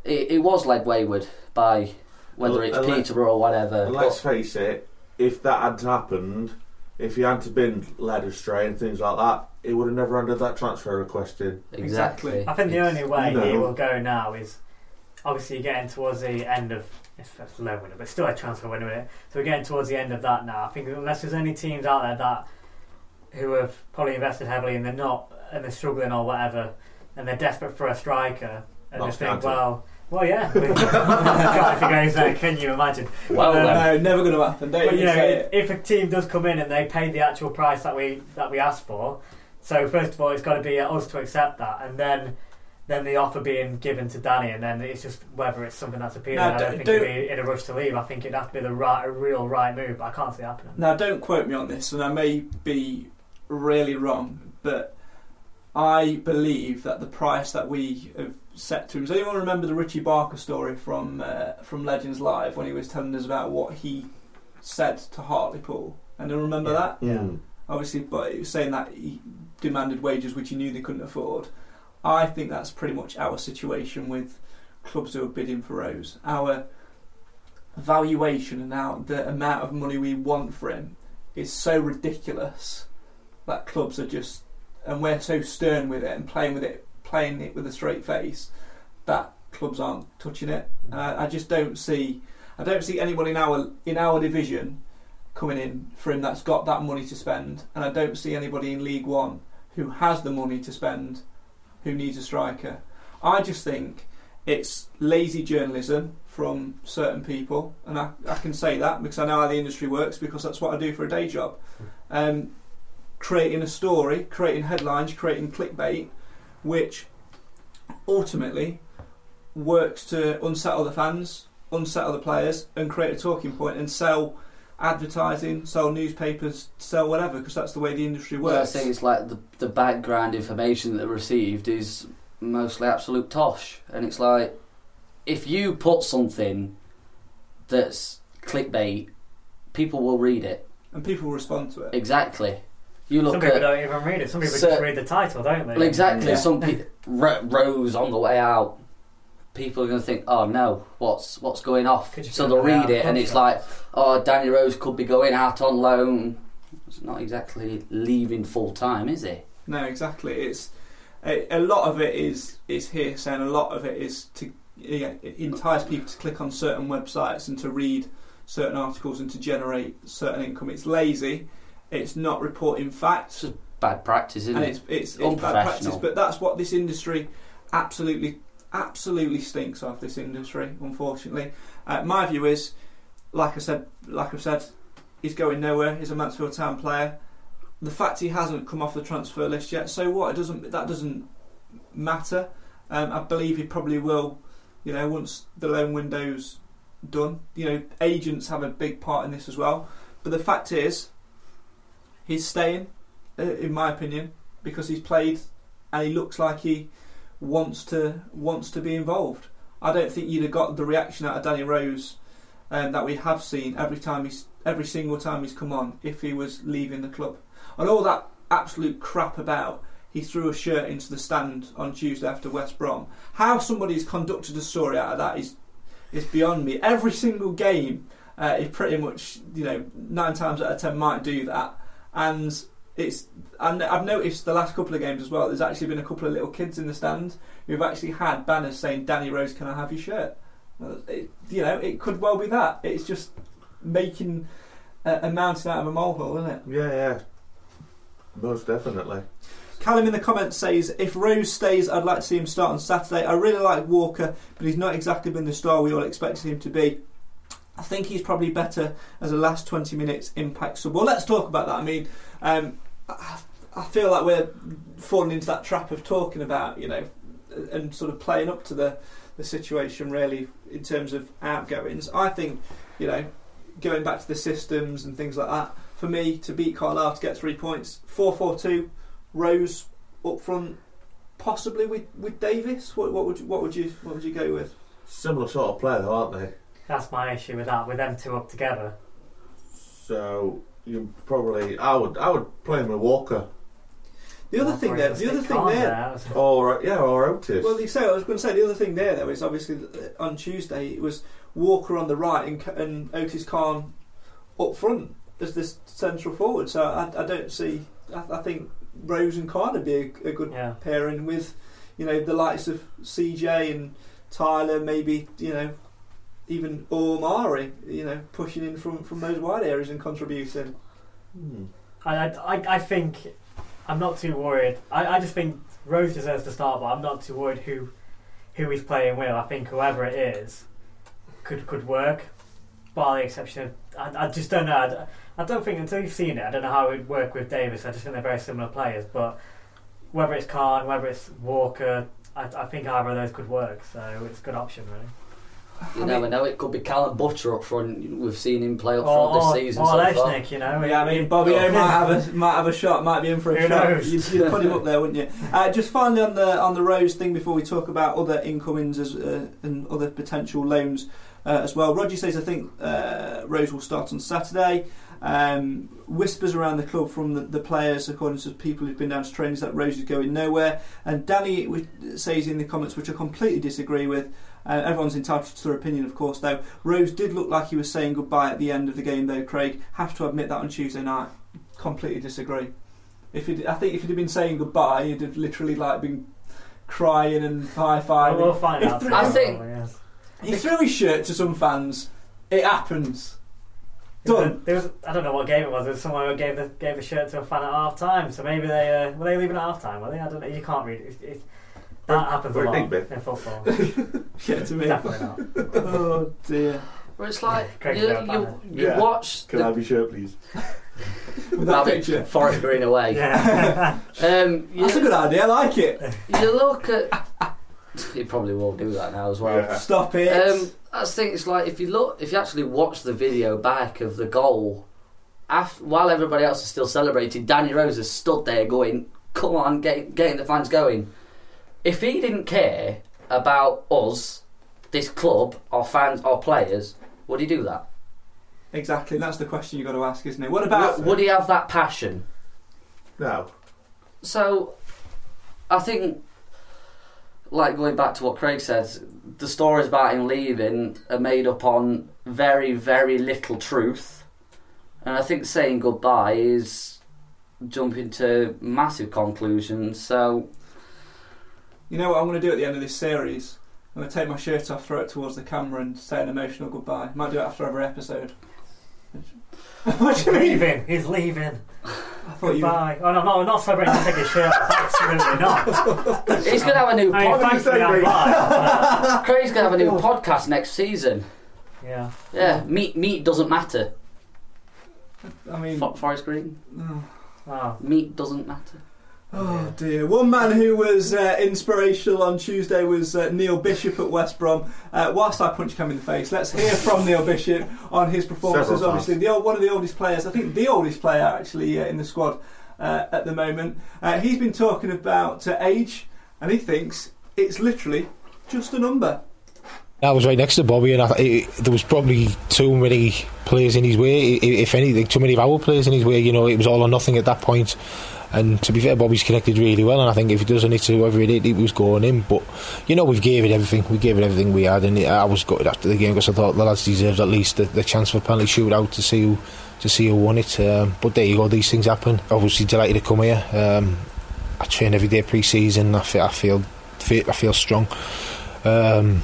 it, it was led wayward by whether it's Peter or whatever. Let's face it, if that had happened, if he hadn't been led astray and things like that, he would have never handed that transfer request in. Exactly. I think the only way No. he will go now is obviously you're getting towards the end of it's a low winner, but still a transfer winner. isn't it? So we're getting towards the end of that now. I think unless there's any teams out there that who have probably invested heavily and they're not and they're struggling or whatever, and they're desperate for a striker, and Not they think, Scantling. well, well, yeah, God, if he goes there, can you imagine? Well, But, um. No, never going to happen. Don't but you know, it. if a team does come in and they pay the actual price that we that we asked for, so first of all, it's got to be us to accept that, and then then the offer being given to Danny, and then it's just whether it's something that's appealing. I don't think he'd be in a rush to leave. I think it'd have to be the right, a real right move, but I can't see it happening. Now, don't quote me on this, and I may be really wrong, but I believe that the price that we have set to him. Does anyone remember the Richie Barker story from uh, from Legends Live when he was telling us about what he said to Hartlepool? And remember Yeah. that? Mm. Obviously, but he was saying that he demanded wages which he knew they couldn't afford. I think that's pretty much our situation with clubs who are bidding for Rose. Our valuation and now the amount of money we want for him is so ridiculous that clubs are just and we're so stern with it and playing with it playing it with a straight face that clubs aren't touching it. And I, I just don't see I don't see anyone in our in our division coming in for him that's got that money to spend. And I don't see anybody in League One who has the money to spend who needs a striker. I just think it's lazy journalism from certain people, and I, I can say that because I know how the industry works because that's what I do for a day job. Mm. Um, creating a story, creating headlines, creating clickbait, which ultimately works to unsettle the fans, unsettle the players, and create a talking point and sell advertising, sell newspapers, sell whatever because that's the way the industry Well, I think it's like the, the background information that they received is mostly absolute tosh, and it's like if you put something that's clickbait, people will read it. and people will respond to it. Exactly. You Some people at don't even read it. Some people So- just read the title, don't they? well, exactly. Yeah. Some people Ro- Rose on the way out. People are going to think, "Oh no, what's what's going off?" Could you So put they'll it out read it, and it's like, "Oh, Danny Rose could be going out on loan." It's not exactly leaving full time, is he? No, exactly. It's a, a lot of it is is hearsay, and a lot of it is to yeah, it entice people to click on certain websites and to read certain articles and to generate certain income. It's lazy. It's not reporting facts, It's bad practice, isn't and it? it's it's, it's bad practice. But that's what this industry absolutely absolutely stinks of. This industry, unfortunately. Uh, my view is, like I said, like I've said, he's going nowhere. He's a Mansfield Town player. The fact he hasn't come off the transfer list yet, so what? It doesn't that doesn't matter. Um, I believe he probably will You know, once the loan window's done, you know, agents have a big part in this as well. But the fact is, he's staying, uh, in my opinion, because he's played and he looks like he wants to wants to be involved. I don't think you'd have got the reaction out of Danny Rose um, that we have seen every time he's every single time he's come on if he was leaving the club. And all that absolute crap about he threw a shirt into the stand on Tuesday after West Brom. How somebody's conducted a story out of that is is beyond me. Every single game, uh, he pretty much you know nine times out of ten might do that, and it's and I've noticed the last couple of games as well. There's actually been a couple of little kids in the stand who've actually had banners saying "Danny Rose, can I have your shirt?" It, you know, it could well be that. It's just making a, a mountain out of a molehill, isn't it? Yeah, yeah. Most definitely. Callum in the comments says, if Rose stays, I'd like to see him start on Saturday. I really like Walker, but he's not exactly been the star we all expected him to be. I think he's probably better as a last 20 minutes impact sub. Well, let's talk about that. I mean, um, I, I feel like we're falling into that trap of talking about, you know, and sort of playing up to the, the situation really in terms of outgoings. I think, you know, going back to the systems and things like that, for me to beat Carlisle to get three points, 4 4 2, Rose up front, possibly with, with Davis. What, what would you, what would you what would you go with? Similar sort of player, though, aren't they? That's my issue with that, with them two up together. So you probably, I would, I would play him with Walker. The other thing there, the other thing there, Or yeah, or Otis. Well, you say I was going to say the other thing there though is obviously uh, on Tuesday it was Walker on the right and, and Otis Khan up front as this central forward. So I, I don't see. I, I think Rose and Khan would be a, a good pairing with, you know, the likes of CJ and Tyler, maybe you know, even Omari, you know, pushing in from from those wide areas and contributing. Hmm. I, I, I think I'm not too worried. I, I just think Rose deserves to start, but I'm not too worried who who he's playing with. I think whoever it is could could work, by the exception of I, I just don't know. I don't think until you've seen it, I don't know how it would work with Davis. I just think they're very similar players, but whether it's Khan, whether it's Walker, I, I think either of those could work. So it's a good option, really. You never know. It could be Callum Butcher up front. We've seen him play up front or- this season. or so far. You know. Yeah, I mean Bobby O might have a might have a shot, might be in for a Who shot. knows? You'd, you'd put him up there, wouldn't you? Uh, just finally on the on the Rose thing before we talk about other incomings as, uh, and other potential loans uh, as well. Roger says I think uh, Rose will start on Saturday. Um, whispers around the club from the, the players, according to people who've been down to trainings, that Rose is going nowhere. And Danny says in the comments, which I completely disagree with. Uh, everyone's entitled to their opinion, of course. Though Rose did look like he was saying goodbye at the end of the game, though. Craig have to admit that on Tuesday night. Completely disagree. If he'd, I think if he'd have been saying goodbye, he'd have literally like been crying and high fiving. Well, find out threw- I think- he threw his shirt to some fans. It happens. Done. There was, I don't know what game it was. There was someone who gave the gave the shirt to a fan at half time. So maybe they uh, were they leaving at half time. Were they? I don't know. You can't read it. It- it- that happens a Or lot Digby. in football. Yeah, to me. Definitely not. oh dear. Where it's like Craig's you, got a you, you Yeah. watch Can I have your shirt, please? With that Rabbit, picture. Forest Green away. Yeah. Um, you, That's a good idea. I like it. you look at. He probably will do that now as well. Yeah. Stop it. Um, I just think it's like if you look, if you actually watch the video back of the goal, af while everybody else is still celebrating, Danny Rose has stood there going, "Come on, get, getting the fans going." If he didn't care about us, this club, our fans, our players, would he do that? exactly. That's the question you've got to ask, isn't it? What about? Would, would he have that passion? No. So, I think, like going back to what Craig said, the stories about him leaving are made up on very, very little truth. And I think saying goodbye is jumping to massive conclusions. So, You know what I'm going to do at the end of this series? I'm going to take my shirt off, throw it towards the camera, and say an emotional goodbye. Might do it after every episode. what do you mean? leaving. He's leaving. I thought you. Goodbye. Oh no, no, I'm not celebrating to take his shirt off. Absolutely not. he's going to have a new I mean, podcast. thankfully I'm live. Uh, Craig's going to have a new podcast next season. Yeah. Yeah, meat meat doesn't matter. I mean, Fo- Forest Green, Oh. meat doesn't matter. Oh dear. One man who was uh, inspirational on Tuesday was uh, Neil Bishop at West Brom. Uh, whilst I punch him in the face, let's hear from Neil Bishop on his performances. Obviously, the old, one of the oldest players, I think the oldest player actually uh, in the squad uh, at the moment. Uh, he's been talking about uh, age, and he thinks it's literally just a number. I was right next to Bobby, and I, it, there was probably too many players in his way. If anything, too many of our players in his way. You know, it was all or nothing at that point. And to be fair, Bobby's connected really well, and I think if he does it to whoever it is, it was going in. But you know, we gave it everything. We gave it everything we had, and I was gutted after the game because I thought the lads deserved at least the, the chance for a penalty shootout to see who to see who won it. Um, but there you go, these things happen. Obviously, delighted to come here. Um, I train every day pre-season. I feel I feel. I feel strong. Um,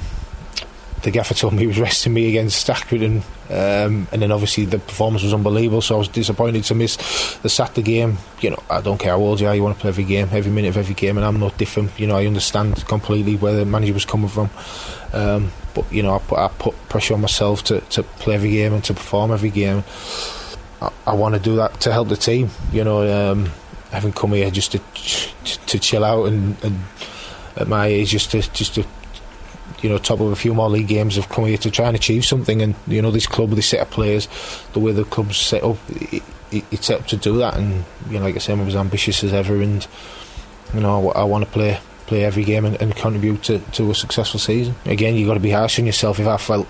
the gaffer told me he was resting me against Accrington, um, and then obviously the performance was unbelievable. So I was disappointed to miss the Saturday game. You know, I don't care how old you are, you want to play every game, every minute of every game, and I'm not different. You know, I understand completely where the manager was coming from. Um, but you know, I put, I put pressure on myself to, to play every game and to perform every game. I, I want to do that to help the team. You know, um, having come here just to to chill out and, and at my age, just to just to you know, top of a few more league games have come here to try and achieve something. And you know, this club, this set of players, the way the club's set up, it, it, it's set up to do that. And you know, like I say, I'm as ambitious as ever, and you know, I, I want to play play every game and, and contribute to, to a successful season. Again, you've got to be harsh on yourself. If I felt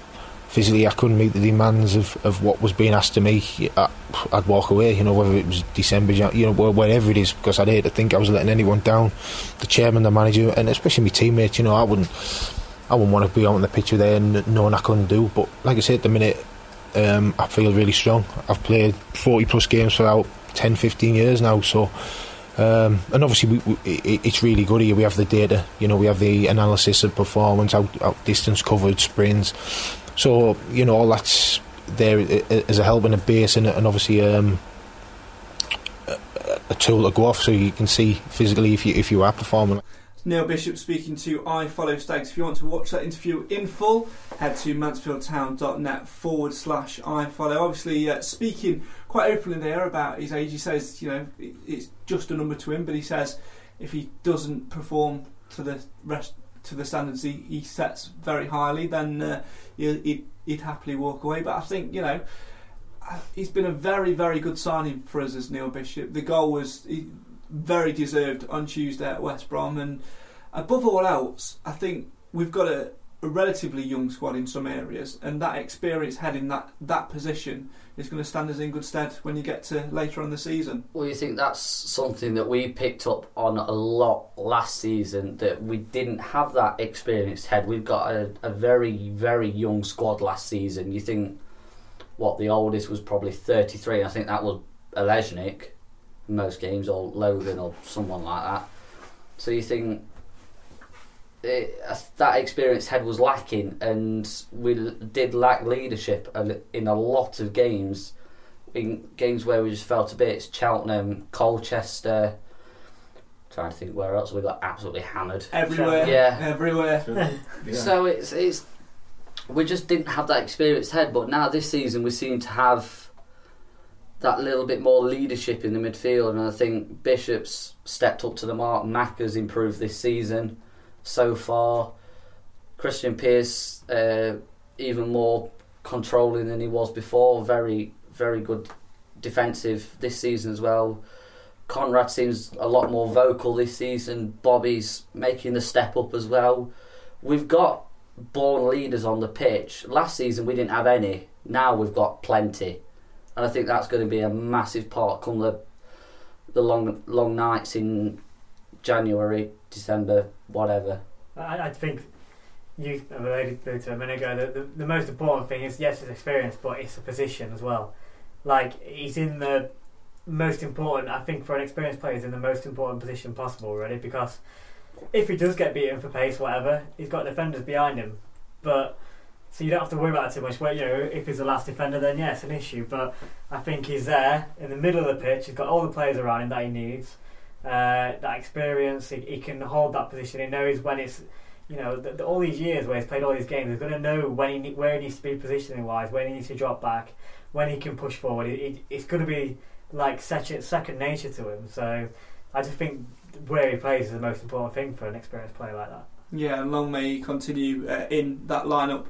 physically I couldn't meet the demands of, of what was being asked of me, I, I'd walk away. You know, whether it was December, you know, wh- wherever it is, because I'd hate to think I was letting anyone down. The chairman, the manager, and especially my teammates. You know, I wouldn't. I wouldn't want to be on the pitch with there knowing I couldn't do. But like I said, at the minute, um, I feel really strong. I've played 40 plus games for about 10, 15 years now. So, um, and obviously, we, we, it, it's really good here. We have the data, you know, we have the analysis of performance, out, out distance covered, sprints. So, you know, all that's there as a help and a base, and, and obviously um, a, a tool to go off so you can see physically if you if you are performing. Neil Bishop speaking to iFollow Stags. If you want to watch that interview in full, head to mansfieldtown.net forward slash iFollow. Obviously, uh, speaking quite openly there about his age, he says, you know, it's just a number to him, but he says if he doesn't perform to the rest to the standards he, he sets very highly, then uh, he'd, he'd happily walk away. But I think, you know, uh, he's been a very, very good signing for us as Neil Bishop. The goal was he, very deserved on Tuesday at West Brom, and above all else, I think we've got a, a relatively young squad in some areas, and that experience heading that, that position is going to stand us in good stead when you get to later on the season. Well, you think that's something that we picked up on a lot last season that we didn't have that experienced head. We've got a, a very, very young squad last season. You think what the oldest was probably 33, I think that was Olejnik in most games, or Logan, or someone like that. So you think it, that experienced head was lacking, and we did lack leadership in a lot of games. In games where we just fell to bits, Cheltenham, Colchester. Trying to think where else we got absolutely hammered. Everywhere, Yeah. everywhere. So it's it's we just didn't have that experienced head, but now this season we seem to have that little bit more leadership in the midfield, and I think Bishop's stepped up to the mark. Mack has improved this season so far. Krystian Pearce uh, even more controlling than he was before. Very very good defensive this season as well. Conrad seems a lot more vocal this season. Bobby's making the step up as well. We've got born leaders on the pitch. Last season we didn't have any. Now we've got plenty, and I think that's going to be a massive part come the the long long nights in January, December, whatever. I, I think you alluded to a minute ago. that the, the most important thing is yes, it's experience, but it's a position as well. Like he's in the most important. I think for an experienced player, he's in the most important position possible, really, because if he does get beaten for pace, whatever, he's got defenders behind him. But so you don't have to worry about it too much. Well, you know, if he's the last defender, then yeah, it's an issue. But I think he's there in the middle of the pitch. He's got all the players around him that he needs. Uh, that experience, he, he can hold that position. He knows when it's, you know, the, the, all these years where he's played all these games, he's going to know when he where he needs to be positioning wise, when he needs to drop back, when he can push forward. It, it, it's going to be like second second nature to him. So I just think where he plays is the most important thing for an experienced player like that. Yeah, and long may he continue uh, in that lineup.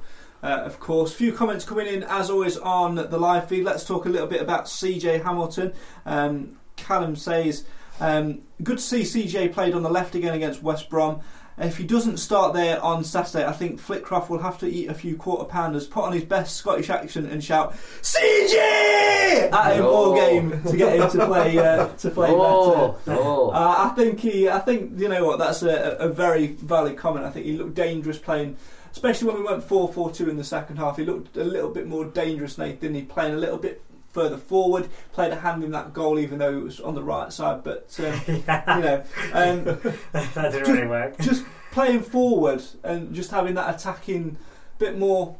Uh, of course, few comments coming in as always on the live feed. Let's talk a little bit about CJ Hamilton. Um, Callum says, um, "Good to see CJ played on the left again against West Brom. If he doesn't start there on Saturday, I think Flitcroft will have to eat a few quarter pounders, put on his best Scottish accent, and shout CJ at him all game to get him to play uh, to play Oh, better. oh. Uh, I think he, I think you know what, that's a, a very valid comment. I think he looked dangerous playing. Especially when we went 4 4 2 in the second half, he looked a little bit more dangerous, Nathan. He playing a little bit further forward, played a hand in that goal, even though it was on the right side. But um, you know, um, that didn't really work. just playing forward and just having that attacking bit more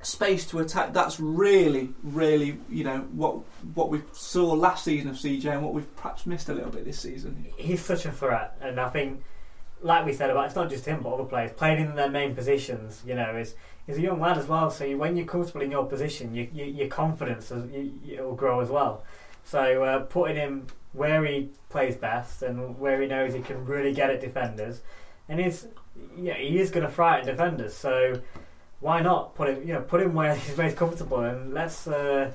space to attack. That's really, really, you know, what what we saw last season of CJ and what we've perhaps missed a little bit this season. He's such a threat, and I think, like we said about, it's not just him, but other players playing in their main positions. You know, is he's a young lad as well. So you, when you're comfortable in your position, you, you, your confidence is, will grow as well. So uh, putting him where he plays best and where he knows he can really get at defenders, and he's yeah he is going to frighten defenders. So why not put him you know put him where he's most comfortable and let's uh,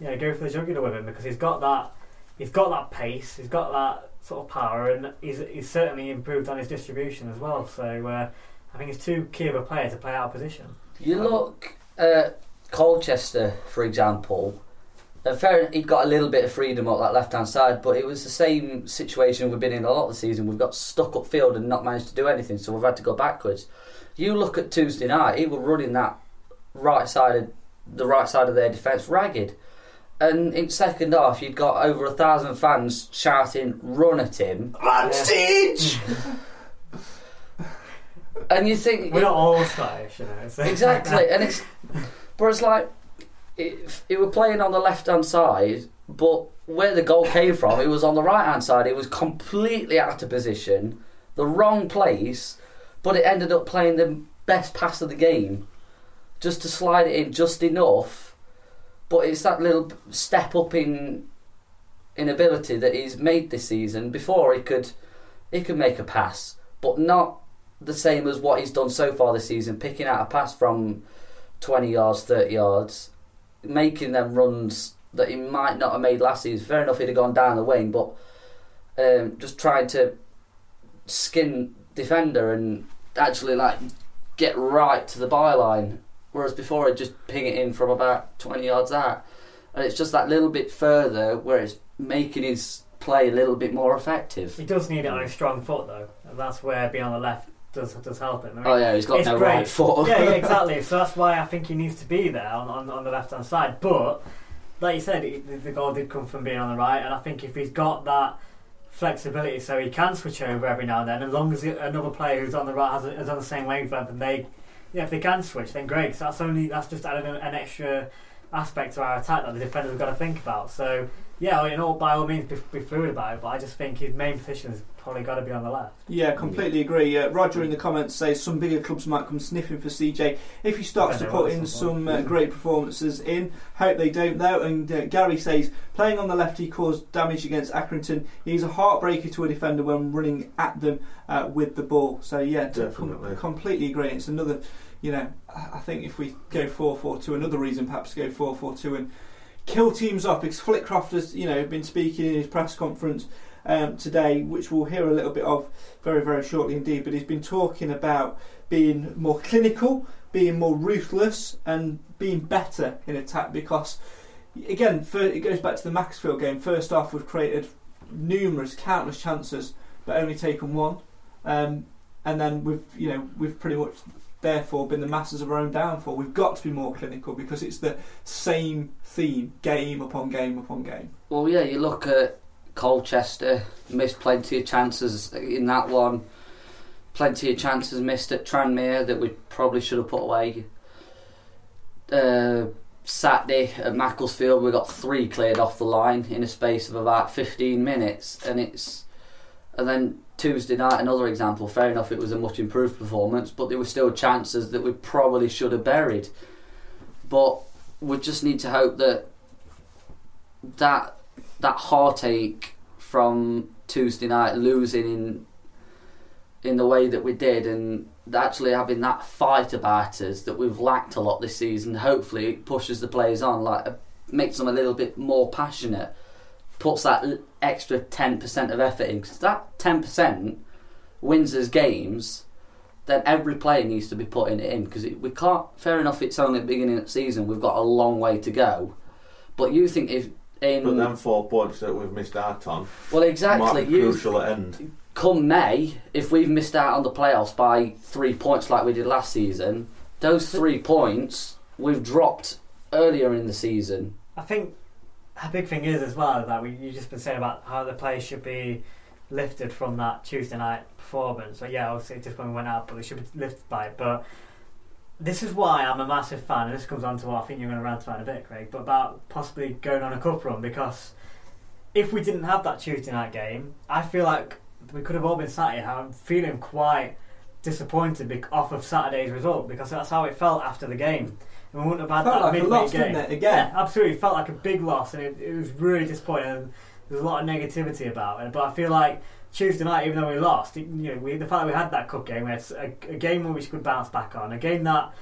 you know go for the jugular with him because he's got that he's got that pace, he's got that sort of power, and he's he's certainly improved on his distribution as well. So uh, I think he's too key of a player to play out of position. You look at Colchester, for example. And fair, he'd got a little bit of freedom up that left hand side, but it was the same situation we've been in a lot of the season. We've got stuck up field and not managed to do anything, so we've had to go backwards. You look at Tuesday night; he was running that right side of the right side of their defence ragged. And in second half, you'd got over a thousand fans shouting "Run at him!" Run siege! and you think We're not all Scottish, you know. so- exactly, and it's but it's like it, it were playing on the left hand side, but where the goal came from, it was on the right hand side. It was completely out of position, the wrong place, but it ended up playing the best pass of the game, just to slide it in just enough. But it's that little step up in in ability that he's made this season. Before he could he could make a pass, but not the same as what he's done so far this season, picking out a pass from 20 yards, 30 yards, making them runs that he might not have made last season. Fair enough, he'd have gone down the wing, but um, just trying to skin defender and actually like get right to the byline. Whereas before, he'd just ping it in from about 20 yards out. And it's just that little bit further where it's making his play a little bit more effective. He does need it on his strong foot though, and that's where being on the left does does help him. I mean, Oh, yeah, he's got no great. right foot. yeah, yeah, exactly. So that's why I think he needs to be there on, on, on the left hand side. But like you said, it, the, the goal did come from being on the right, and I think if he's got that flexibility, so he can switch over every now and then, as long as another player who's on the right has is on the same wavelength, and they, yeah, if they can switch, then great. 'cause that's only that's just adding an, an extra aspect to our attack that the defenders have got to think about. So yeah, you know, by all means, be, be fluid about it. But I just think his main position has probably got to be on the left. Yeah, completely agree. Uh, Roger in the comments says some bigger clubs might come sniffing for CJ if he starts to put in some uh, great performances in. Hope they don't though. And uh, Gary says playing on the left he caused damage against Accrington. He's a heartbreaker to a defender when running at them uh, with the ball. So yeah, to com- Definitely. completely agree. It's another, you know, I think if we go four four two, another reason perhaps to go four four two and kill teams off because Flitcroft has you know been speaking in his press conference um, today, which we'll hear a little bit of very very shortly indeed. But he's been talking about being more clinical, being more ruthless, and being better in attack because. Again, fir- it goes back to the Macclesfield game. First off, we've created numerous, countless chances, but only taken one. Um, and then we've, you know, we've pretty much therefore been the masters of our own downfall. We've got to be more clinical because it's the same theme, game upon game upon game. Well, yeah, you look at Colchester, missed plenty of chances in that one. Plenty of chances missed at Tranmere that we probably should have put away. Uh, Saturday at Macclesfield, we got three cleared off the line in a space of about 15 minutes, and it's and then Tuesday night another example. Fair enough, it was a much improved performance, but there were still chances that we probably should have buried. But we just need to hope that that that heartache from Tuesday night losing in in the way that we did, and actually having that fight about us that we've lacked a lot this season. Hopefully, it pushes the players on, like uh, makes them a little bit more passionate, puts that extra ten percent of effort in. Because that ten percent wins us games. Then every player needs to be putting it in because we can't. Fair enough, it's only the beginning of the season. We've got a long way to go. But you think if in But them four points that we've missed out on well exactly might be you crucial at end. come May, if we've missed out on the playoffs by three points like we did last season, those three points we've dropped earlier in the season. I think a big thing is as well that we you just been saying about how the players should be lifted from that Tuesday night performance. So yeah, obviously it just when we went out, but they should be lifted by it. But this is why I'm a massive fan, and this comes on to what I think you're going to rant about in a bit, Craig. But about possibly going on a cup run because if we didn't have that Tuesday night game, I feel like we could have all been sat here I'm feeling quite disappointed off of Saturday's result because that's how it felt after the game. And we wouldn't have had Felt that like a midweek loss, game. didn't it, again? Yeah, absolutely. It felt like a big loss, and it, it was really disappointing. And there's a lot of negativity about it, but I feel like Tuesday night, even though we lost, it, you know, we, the fact that we had that cup game, we had a, a game where we could bounce back on, a game that.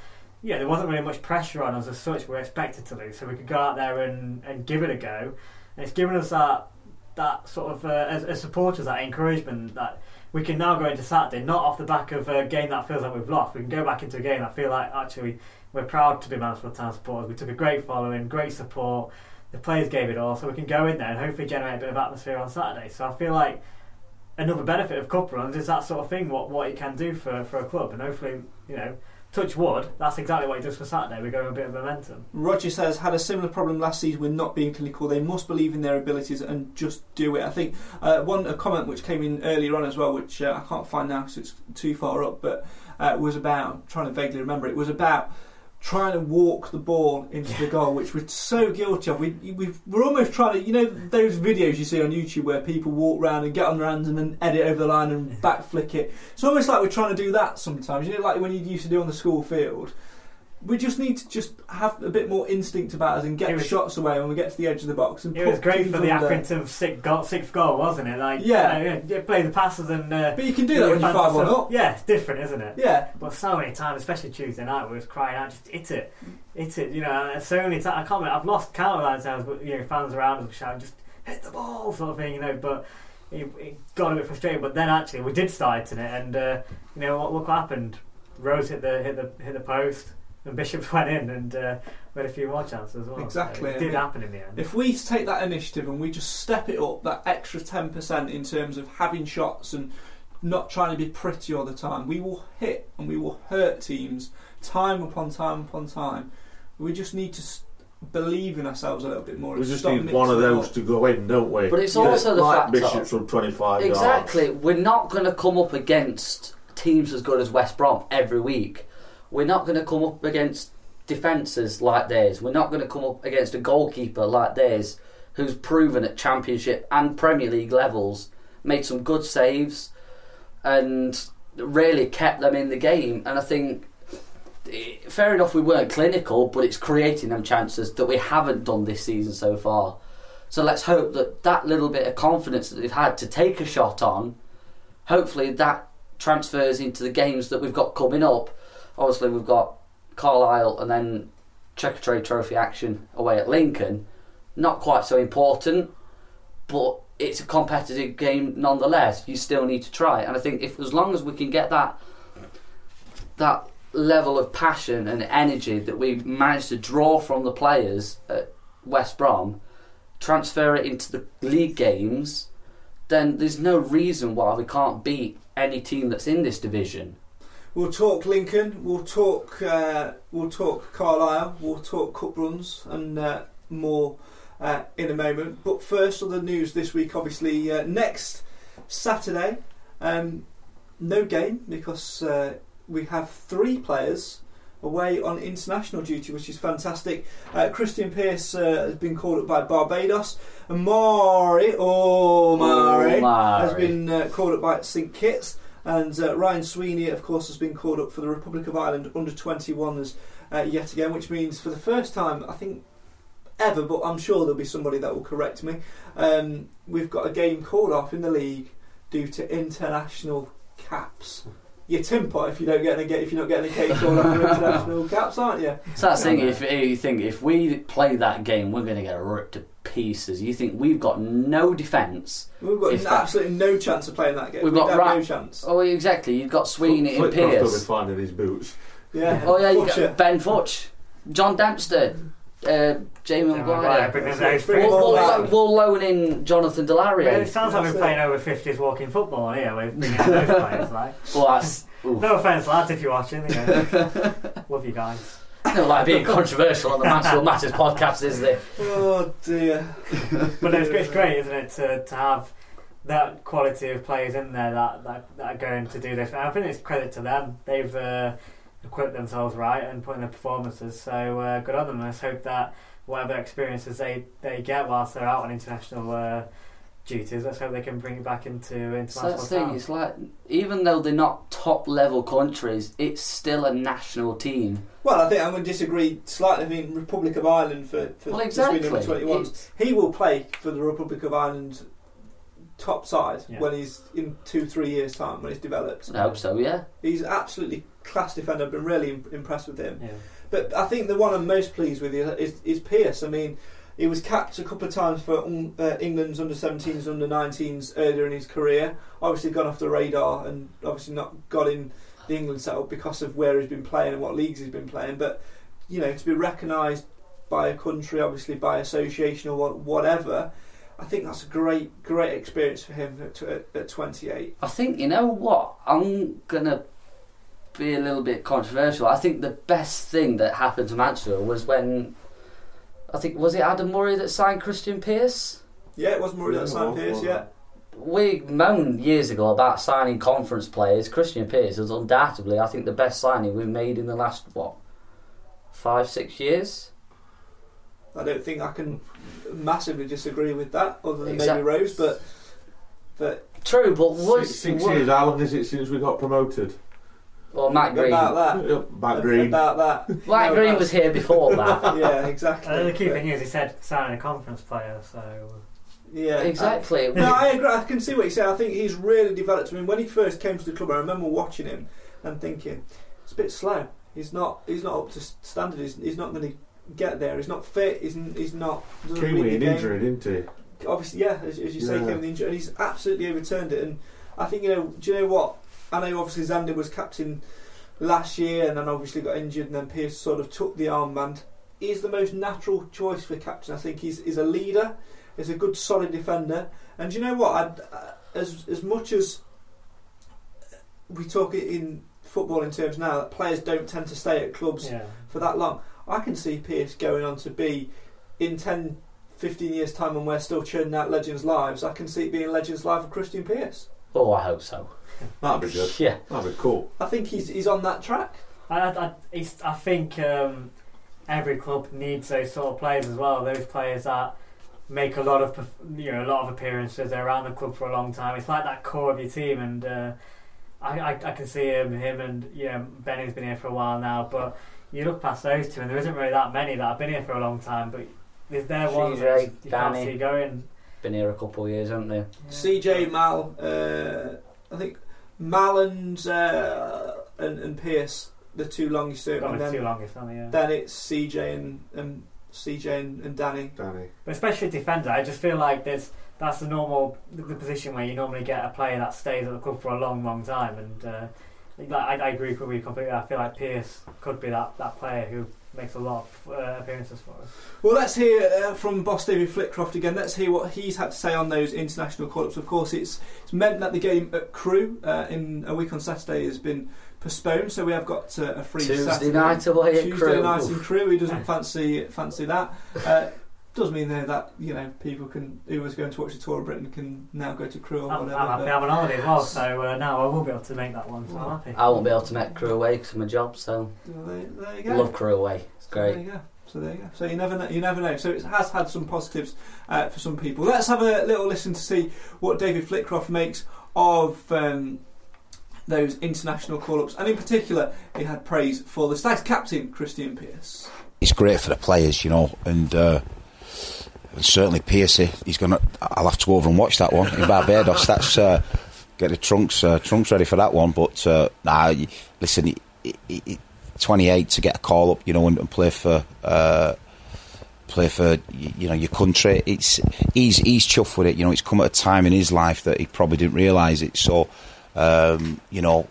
Yeah, there wasn't really much pressure on us as such. We were expected to lose, so we could go out there and, and give it a go. And it's given us that that sort of uh, as, as supporters that encouragement that we can now go into Saturday not off the back of a game that feels like we've lost. We can go back into a game that feel like actually we're proud to be Mansfield Town supporters. We took a great following, great support. The players gave it all, so we can go in there and hopefully generate a bit of atmosphere on Saturday. So I feel like another benefit of cup runs is that sort of thing. What what it can do for for a club, and hopefully you know. Touch wood, that's exactly what it does for Saturday. We're going a bit of momentum. Roger says had a similar problem last season with not being clinical. They must believe in their abilities and just do it. I think uh, one a comment which came in earlier on as well, which uh, I can't find now because it's too far up, but uh, was about trying to vaguely remember. It was about trying to walk the ball into the goal, which we're so guilty of. We we we're almost trying to, you know, those videos you see on YouTube where people walk around and get on their hands and then edit over the line and back flick it. It's almost like we're trying to do that sometimes. You know, like when you used to do on the school field. We just need to just have a bit more instinct about us and get It the was- shots away when we get to the edge of the box. And It put was great for the under. Accrington sixth goal, sixth goal, wasn't it? Like, Yeah. you know, yeah, play the passes and. Uh, But you can do that when you're 5-1 up. Yeah, it's different, isn't it? Yeah. But so many times, especially Tuesday night, we was crying out, just hit it, hit it. You know, and so many times. I can't. Remember, I've lost count of times, but you know, fans around us shouting, just hit the ball, sort of thing. You know, but. It, it got a bit frustrating, but then actually we did start hitting it, and uh, you know what? Look what happened. Rose hit the hit the hit the post, and Bishop went in, and uh, we had a few more chances as well. So Exactly. it I did mean, happen in the end. If we take that initiative and we just step it up, that extra 10% in terms of having shots and not trying to be pretty all the time, we will hit and we will hurt teams time upon time upon time. We just need to s- believe in ourselves a little bit more. We just stop need one of those up. to go in, don't we? But it's Yeah. also the like fact Bishops from 25 yards. Exactly. We're not going to come up against teams as good as West Brom every week. We're not going to come up against defences like theirs. We're not going to come up against a goalkeeper like theirs who's proven at Championship and Premier League levels, made some good saves, and really kept them in the game. And I think. eh, Fair enough, we weren't clinical, but it's creating them chances that we haven't done this season so far. So let's hope that that little bit of confidence that they've had to take a shot on, hopefully that transfers into the games that we've got coming up. Obviously, we've got Carlisle and then Checkatrade Trophy action away at Lincoln. Not quite so important, but it's a competitive game nonetheless. You still need to try, and I think if as long as we can get that that level of passion and energy that we managed to draw from the players at West Brom, transfer it into the league games, then there's no reason why we can't beat any team that's in this division. We'll talk Lincoln. We'll talk. Uh, we'll talk Carlisle. We'll talk cup runs and uh, more uh, in a moment. But first, on the news this week, obviously uh, next Saturday, um, no game because uh, we have three players away on international duty, which is fantastic. Uh, Krystian Pearce uh, has been called up by Barbados, and Mari, oh Mari, Oh, has been uh, called up by St Kitts. And uh, Ryan Sweeney, of course, has been called up for the Republic of Ireland under 21s uh, yet again, which means for the first time, I think, ever, but I'm sure there'll be somebody that will correct me. Um, we've got a game called off in the league due to international caps. You're timper if you don't get a if you're not getting a game called off for international caps, aren't you? So that's the thing. If you think if we play that game, we're going to get ripped to pieces. You think we've got no defence? We've got If absolutely no chance of playing that game. We've We'd got have Ra- no chance. Oh, exactly. You've got Sweeney and Flitcroft will be Pearce. finding his boots. Yeah. Oh yeah, you got Futcher. Ben Futch, John Dempster, uh, Jamie Maguire, Maguire. bring them That's those it. We'll, three we'll, lo- we'll loan in Jonathan D'Laryea. Well, it sounds like we're playing over 50s walking football here. We're bringing in those players, like. Well, that's oof. No offence, lads, if you're watching. You know. Love you guys. Not like being controversial on the Mansfield Matters podcast, is it? Oh dear. But it's, it's great, isn't it, to, to have that quality of players in there that, that, that are going to do this. And I think it's credit to them. They've uh, equipped themselves right and put in the performances. So uh, good on them. Let's hope that whatever experiences they, they get whilst they're out on international uh, duties, let's hope they can bring it back into international. So that's the thing. It's like even though they're not top level countries, it's still a national team. Well, I think I'm going to disagree slightly. I mean, Republic of Ireland for, for Well, the exactly. Sweden under 21s. It's- He will play for the Republic of Ireland top side Yeah. when he's in two, three years' time when he's developed. I hope so. Yeah. He's absolutely class defender. I've been really im- impressed with him. Yeah. But I think the one I'm most pleased with is, is, is Pearce. I mean, he was capped a couple of times for um, uh, England's under 17s, under 19s earlier in his career. Obviously, gone off the radar and obviously not got in the England setup because of where he's been playing and what leagues he's been playing. But you know, to be recognised by a country, obviously by association or whatever, I think that's a great, great experience for him at, at, at 28. I think you know what I'm gonna be a little bit controversial. I think the best thing that happened to Mansfield was when I think was it Adam Murray that signed Krystian Pearce. Yeah, it was Murray that signed it was, Pearce. Yeah. We moaned years ago about signing conference players. Krystian Pearce is undoubtedly, I think, the best signing we've made in the last what five, six years. I don't think I can massively disagree with that, other than Exact- maybe Rose. But but True, but was Six, six wa- years. How long is it since we got promoted? Well, Matt Green. about that, Yeah, Back green. about that. Matt No, Green that's- was here before that. yeah, exactly. Uh, the key thing is he said signing a conference player, so yeah, exactly. No, I agree. I can see what you say. I think he's really developed. I mean, when he first came to the club, I remember watching him and thinking it's a bit slow. He's not. He's not up to standard. He's, he's not going to get there. He's not fit. He's, he's not. doesn't Came read with the an game. injury, didn't he? obviously, yeah, as, as you say, Yeah. came with the injury, and he's absolutely overturned it. And I think you know, do you know what? I know obviously Zander was captain last year, and then obviously got injured, and then Pearce sort of took the armband. He's the most natural choice for captain. I think he's, he's a leader. He's a good, solid defender. And you know what? I'd, uh, as as much as we talk it in football in terms now that players don't tend to stay at clubs yeah. for that long. I can see Pearce going on to be in 10, 15 years' time when we're still churning out Legends Lives. I can see it being Legends Live of Krystian Pearce. Oh, I hope so. That'd be good. Yeah. That'd be cool. I think he's he's on that track. I, I, I- it's, I think um, every club needs those sort of players as well. Those players that make a lot of you know a lot of appearances. They're around the club for a long time. It's like that core of your team, and uh, I, I I can see him him and you know Benny's been here for a while now, but. You look past those two, and there isn't really that many that have been here for a long time. But there's there ones that CJ, you can't Danny. see going. Been here a couple of years, haven't they? CJ Mal, uh, I think Mal and, uh, and and Pearce, the two longest term, Got and the then, longest, haven't they? Yeah. then it's CJ and, and CJ and, and Danny. Danny. But especially defender, I just feel like there's that's the normal the, the position where you normally get a player that stays at the club for a long, long time. And uh, like, I, I agree with you completely. I feel like Pearce could be that, that player who makes a lot of uh, appearances for us. Well, let's hear uh, from boss David Flitcroft again. Let's hear what he's had to say on those international call-ups. Of course, it's it's meant that the game at Crewe uh, in a week on Saturday has been postponed, so we have got uh, a free Tuesday Saturday night away at Tuesday Crewe. night in Oof. Crewe. He doesn't fancy fancy that. Does mean though that you know people can who was going to watch the tour of Britain can now go to Crewe or I'm, whatever. I'm happy but- I'm on holiday as well, so uh, now I will be able to make that one. So I'm happy. I won't be able to make Crewe away because of my job, so Well, there, there you go. love Crewe away. It's So there great. you go. So there you go. So you never know. You never know. So it has had some positives uh, for some people. Let's have a little listen to see what David Flitcroft makes of um, those international call-ups, and in particular, he had praise for the Stags captain Krystian Pearce. It's great for the players, you know, and uh, and certainly Piercy. He's gonna. I'll have to go over and watch that one in Barbados. That's uh, get the trunks uh, trunks ready for that one. But uh, nah, listen, it, it, it, 28 to get a call up, you know, and, and play for. Uh, play for you know your country. It's he's he's chuffed with it. You know, it's come at a time in his life that he probably didn't realise it. So, um, you know,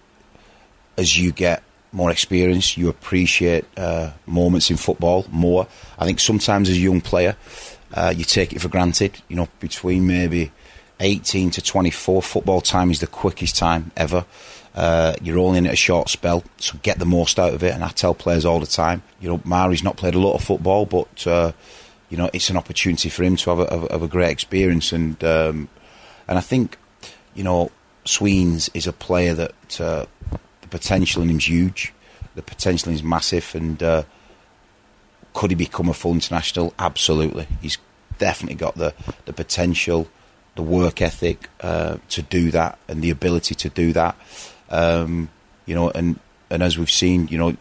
as you get more experience, you appreciate uh, moments in football more. I think sometimes as a young player, uh, you take it for granted. You know, between maybe 18 to 24, football time is the quickest time ever. Uh, you're only in it a short spell, so get the most out of it. And I tell players all the time, you know, Mari's not played a lot of football, but uh, you know, it's an opportunity for him to have a, have a, great experience. And um, and I think, you know, Sweens is a player that uh, the potential in him's huge. The potential in him's massive, and uh, could he become a full international? Absolutely. He's definitely got the, the potential, the work ethic uh, to do that, and the ability to do that. Um, you know, and, and as we've seen, you know,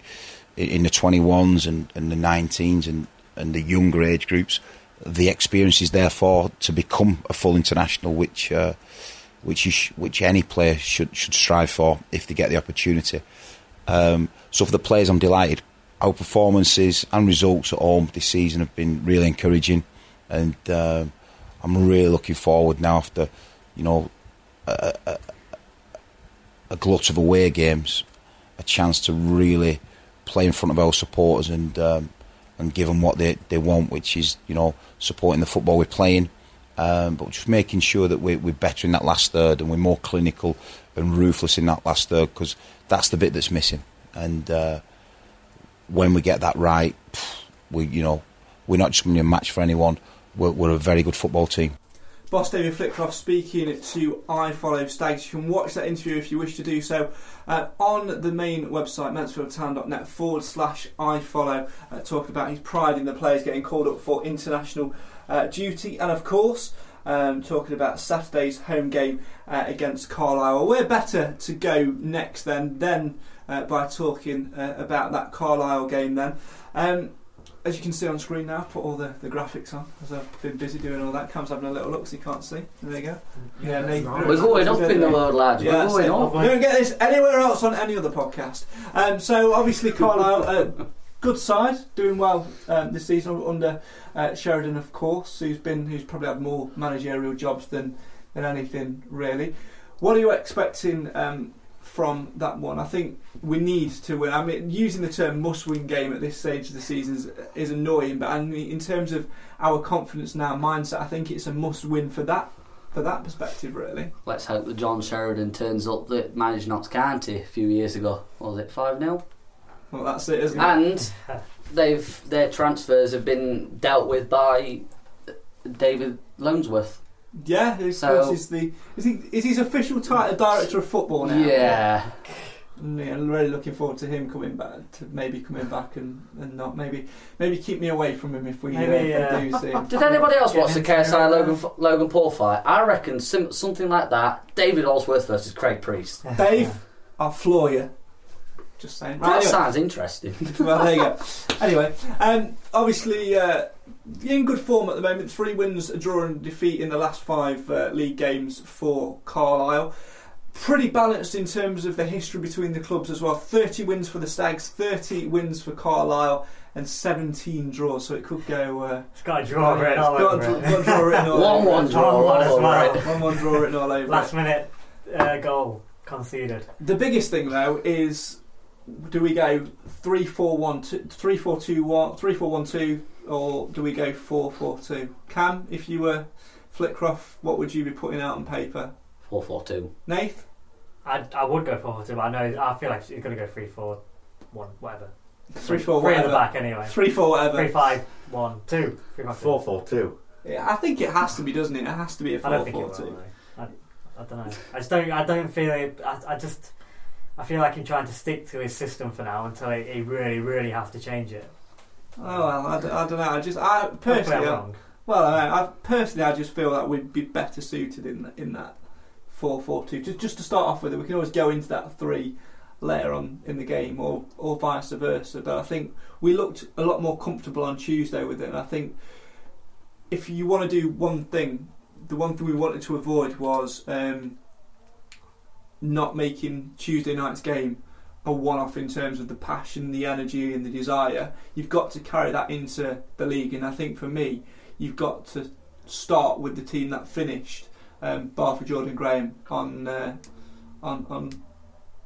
in, the 21s and, and the 19s and, and the younger age groups, the experience is therefore to become a full international, which uh, which sh- which any player should should strive for if they get the opportunity. Um, so for the players, I'm delighted. Our performances and results at home this season have been really encouraging, and uh, I'm really looking forward now after you know a, a, a glut of away games, a chance to really play in front of our supporters and um, and give them what they, they want, which is you know supporting the football we're playing, um, but just making sure that we're, we're better in that last third and we're more clinical and ruthless in that last third because that's the bit that's missing. And uh, when we get that right, we you know we're not just going to be a match for anyone. We're, we're a very good football team. Boss David Flitcroft speaking to iFollow Stags. You can watch that interview if you wish to do so uh, on the main website, mansfieldtown.net forward slash iFollow, uh, talking about his pride in the players getting called up for international uh, duty. And of course, um, talking about Saturday's home game uh, against Carlisle. We're better to go next then, then uh, by talking uh, about that Carlisle game then. Um, as you can see on screen now, I've put all the, the graphics on as I've been busy doing all that. Cam's having a little look so you can't see. There you go. Yeah, Nate- We're going up in the world, lads. We're Yeah, that's going it. up. You don't get this anywhere else on any other podcast. Um, so obviously Carlisle, uh, good side, doing well um, this season under uh, Sheridan, of course, who's been who's probably had more managerial jobs than than anything really. What are you expecting um, from that one? I think we need to win. I mean, using the term must-win game at this stage of the season is, is annoying, but I mean, in terms of our confidence now, mindset, I think it's a must-win for that for that perspective, really. Let's hope that John Sheridan turns up that managed Notts County a few years ago. What was it 5 0? Well, that's it, isn't it? And they've their transfers have been dealt with by David Holdsworth. Yeah, who of So- course is the is he is his official title director of football now? Yeah. Mm, Yeah, I'm really looking forward to him coming back, to maybe coming back and, and not maybe maybe keep me away from him if we, Maybe, uh, if we do see him. Did anybody else watch the Yeah, KSI Logan Logan Paul fight? I reckon sim- something like that. David Holdsworth versus Craig Priest. Dave, I'll floor you. Just saying. That Right, anyway. sounds interesting. well, there you go. Anyway, um, obviously, uh, in good form at the moment. Three wins, a draw, and defeat in the last five uh, league games for Carlisle. Pretty balanced in terms of the history between the clubs as well. 30 wins for the Stags, 30 wins for Carlisle, and 17 draws. So it could go. Uh, It's got a draw written all over it. got draw written all One over one draw. One-one as all well. right. One one draw written all over Last it. minute uh, goal conceded. The biggest thing though is do we go 3 4 1 2 3 4 2 1 3 4 1 2 or do we go 4 4 2 Cam if you were Flitcroft what would you be putting out on paper 4 4 2. Nath I, I would go 4 2, but I know I feel like he's going to go 3 4 1, whatever. 3 4 Three at whatever the back anyway. 3 4 whatever 3 5 1 2. 3 5 Four four two. yeah, I think it has to be doesn't it it has to be a I 4 don't think it 4 will. 2 though. I, I don't know. I just don't. I don't feel it. I, I just. I feel like he's trying to stick to his system for now until he, he really, really has to change it. Oh well I, don't- know I just I personally wrong. well I, I personally I just feel that we'd be better suited in in that 4 4 2 just, just to start off with it, we can always go into that 3 later on in the game or or vice versa but I think we looked a lot more comfortable on Tuesday with it and I think if you want to do one thing, the one thing we wanted to avoid was um, not making Tuesday night's game a one-off in terms of the passion, the energy, and the desire. You've got to carry that into the league, and I think for me, you've got to start with the team that finished, um, bar for Jordan Graham on uh, on on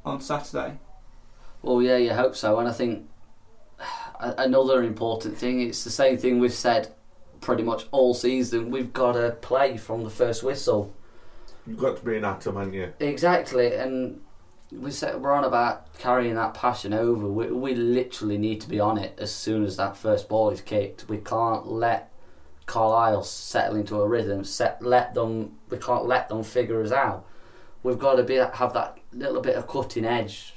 on Saturday. Well, yeah, you hope so. And I think another important thing, it's the same thing we've said pretty much all season. We've got to play from the first whistle. You've got to be an atom, haven't you? Exactly. And we said we're on about carrying that passion over. We, we literally need to be on it as soon as that first ball is kicked. We can't let Carlisle settle into a rhythm. Set, let them. We can't let them figure us out. We've got to be have that little bit of cutting edge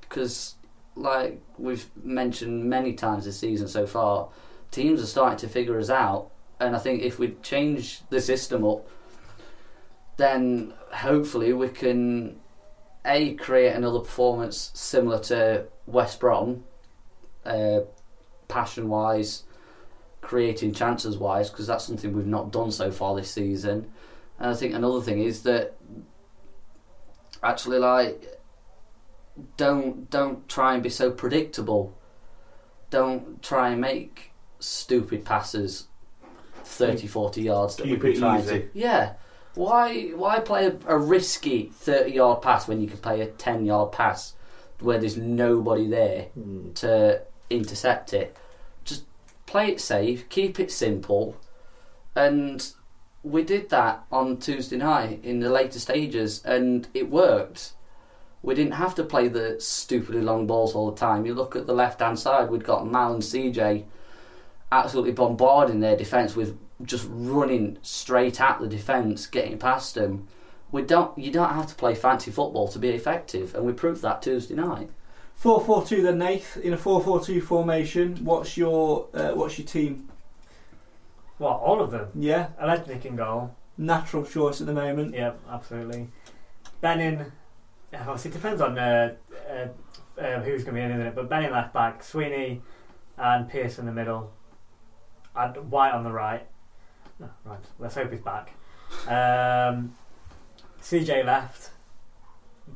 because, like we've mentioned many times this season so far, teams are starting to figure us out. And I think if we change the system up, then hopefully we can a create another performance similar to West Brom, uh, passion wise, creating chances wise, because that's something we've not done so far this season. And I think another thing is that actually like don't don't try and be so predictable. Don't try and make stupid passes 30 40 yards that Keep we've it been easy. to yeah why why play a, a risky 30 yard pass when you can play a 10 yard pass where there's nobody there Hmm. to intercept it? Just play it safe keep it simple. And we did that on Tuesday night in the later stages and it worked. We didn't have to play the stupidly long balls all the time. You look at the left hand side we'd got Mal and CJ absolutely bombarding their defence with just running straight at the defence, getting past them. We don't. You don't have to play fancy football to be effective, and we proved that Tuesday night. Four four two then Nath in a four four two formation. What's your uh, what's your team? What, all of them? Yeah, Olejnik in goal. natural choice at the moment. Yeah, absolutely. Benning, obviously, it depends on uh, uh, uh, who's going to be in it, but Benning left back, Sweeney and Pearce in the middle, and White on the right. No, right, let's hope he's back. Um, CJ left,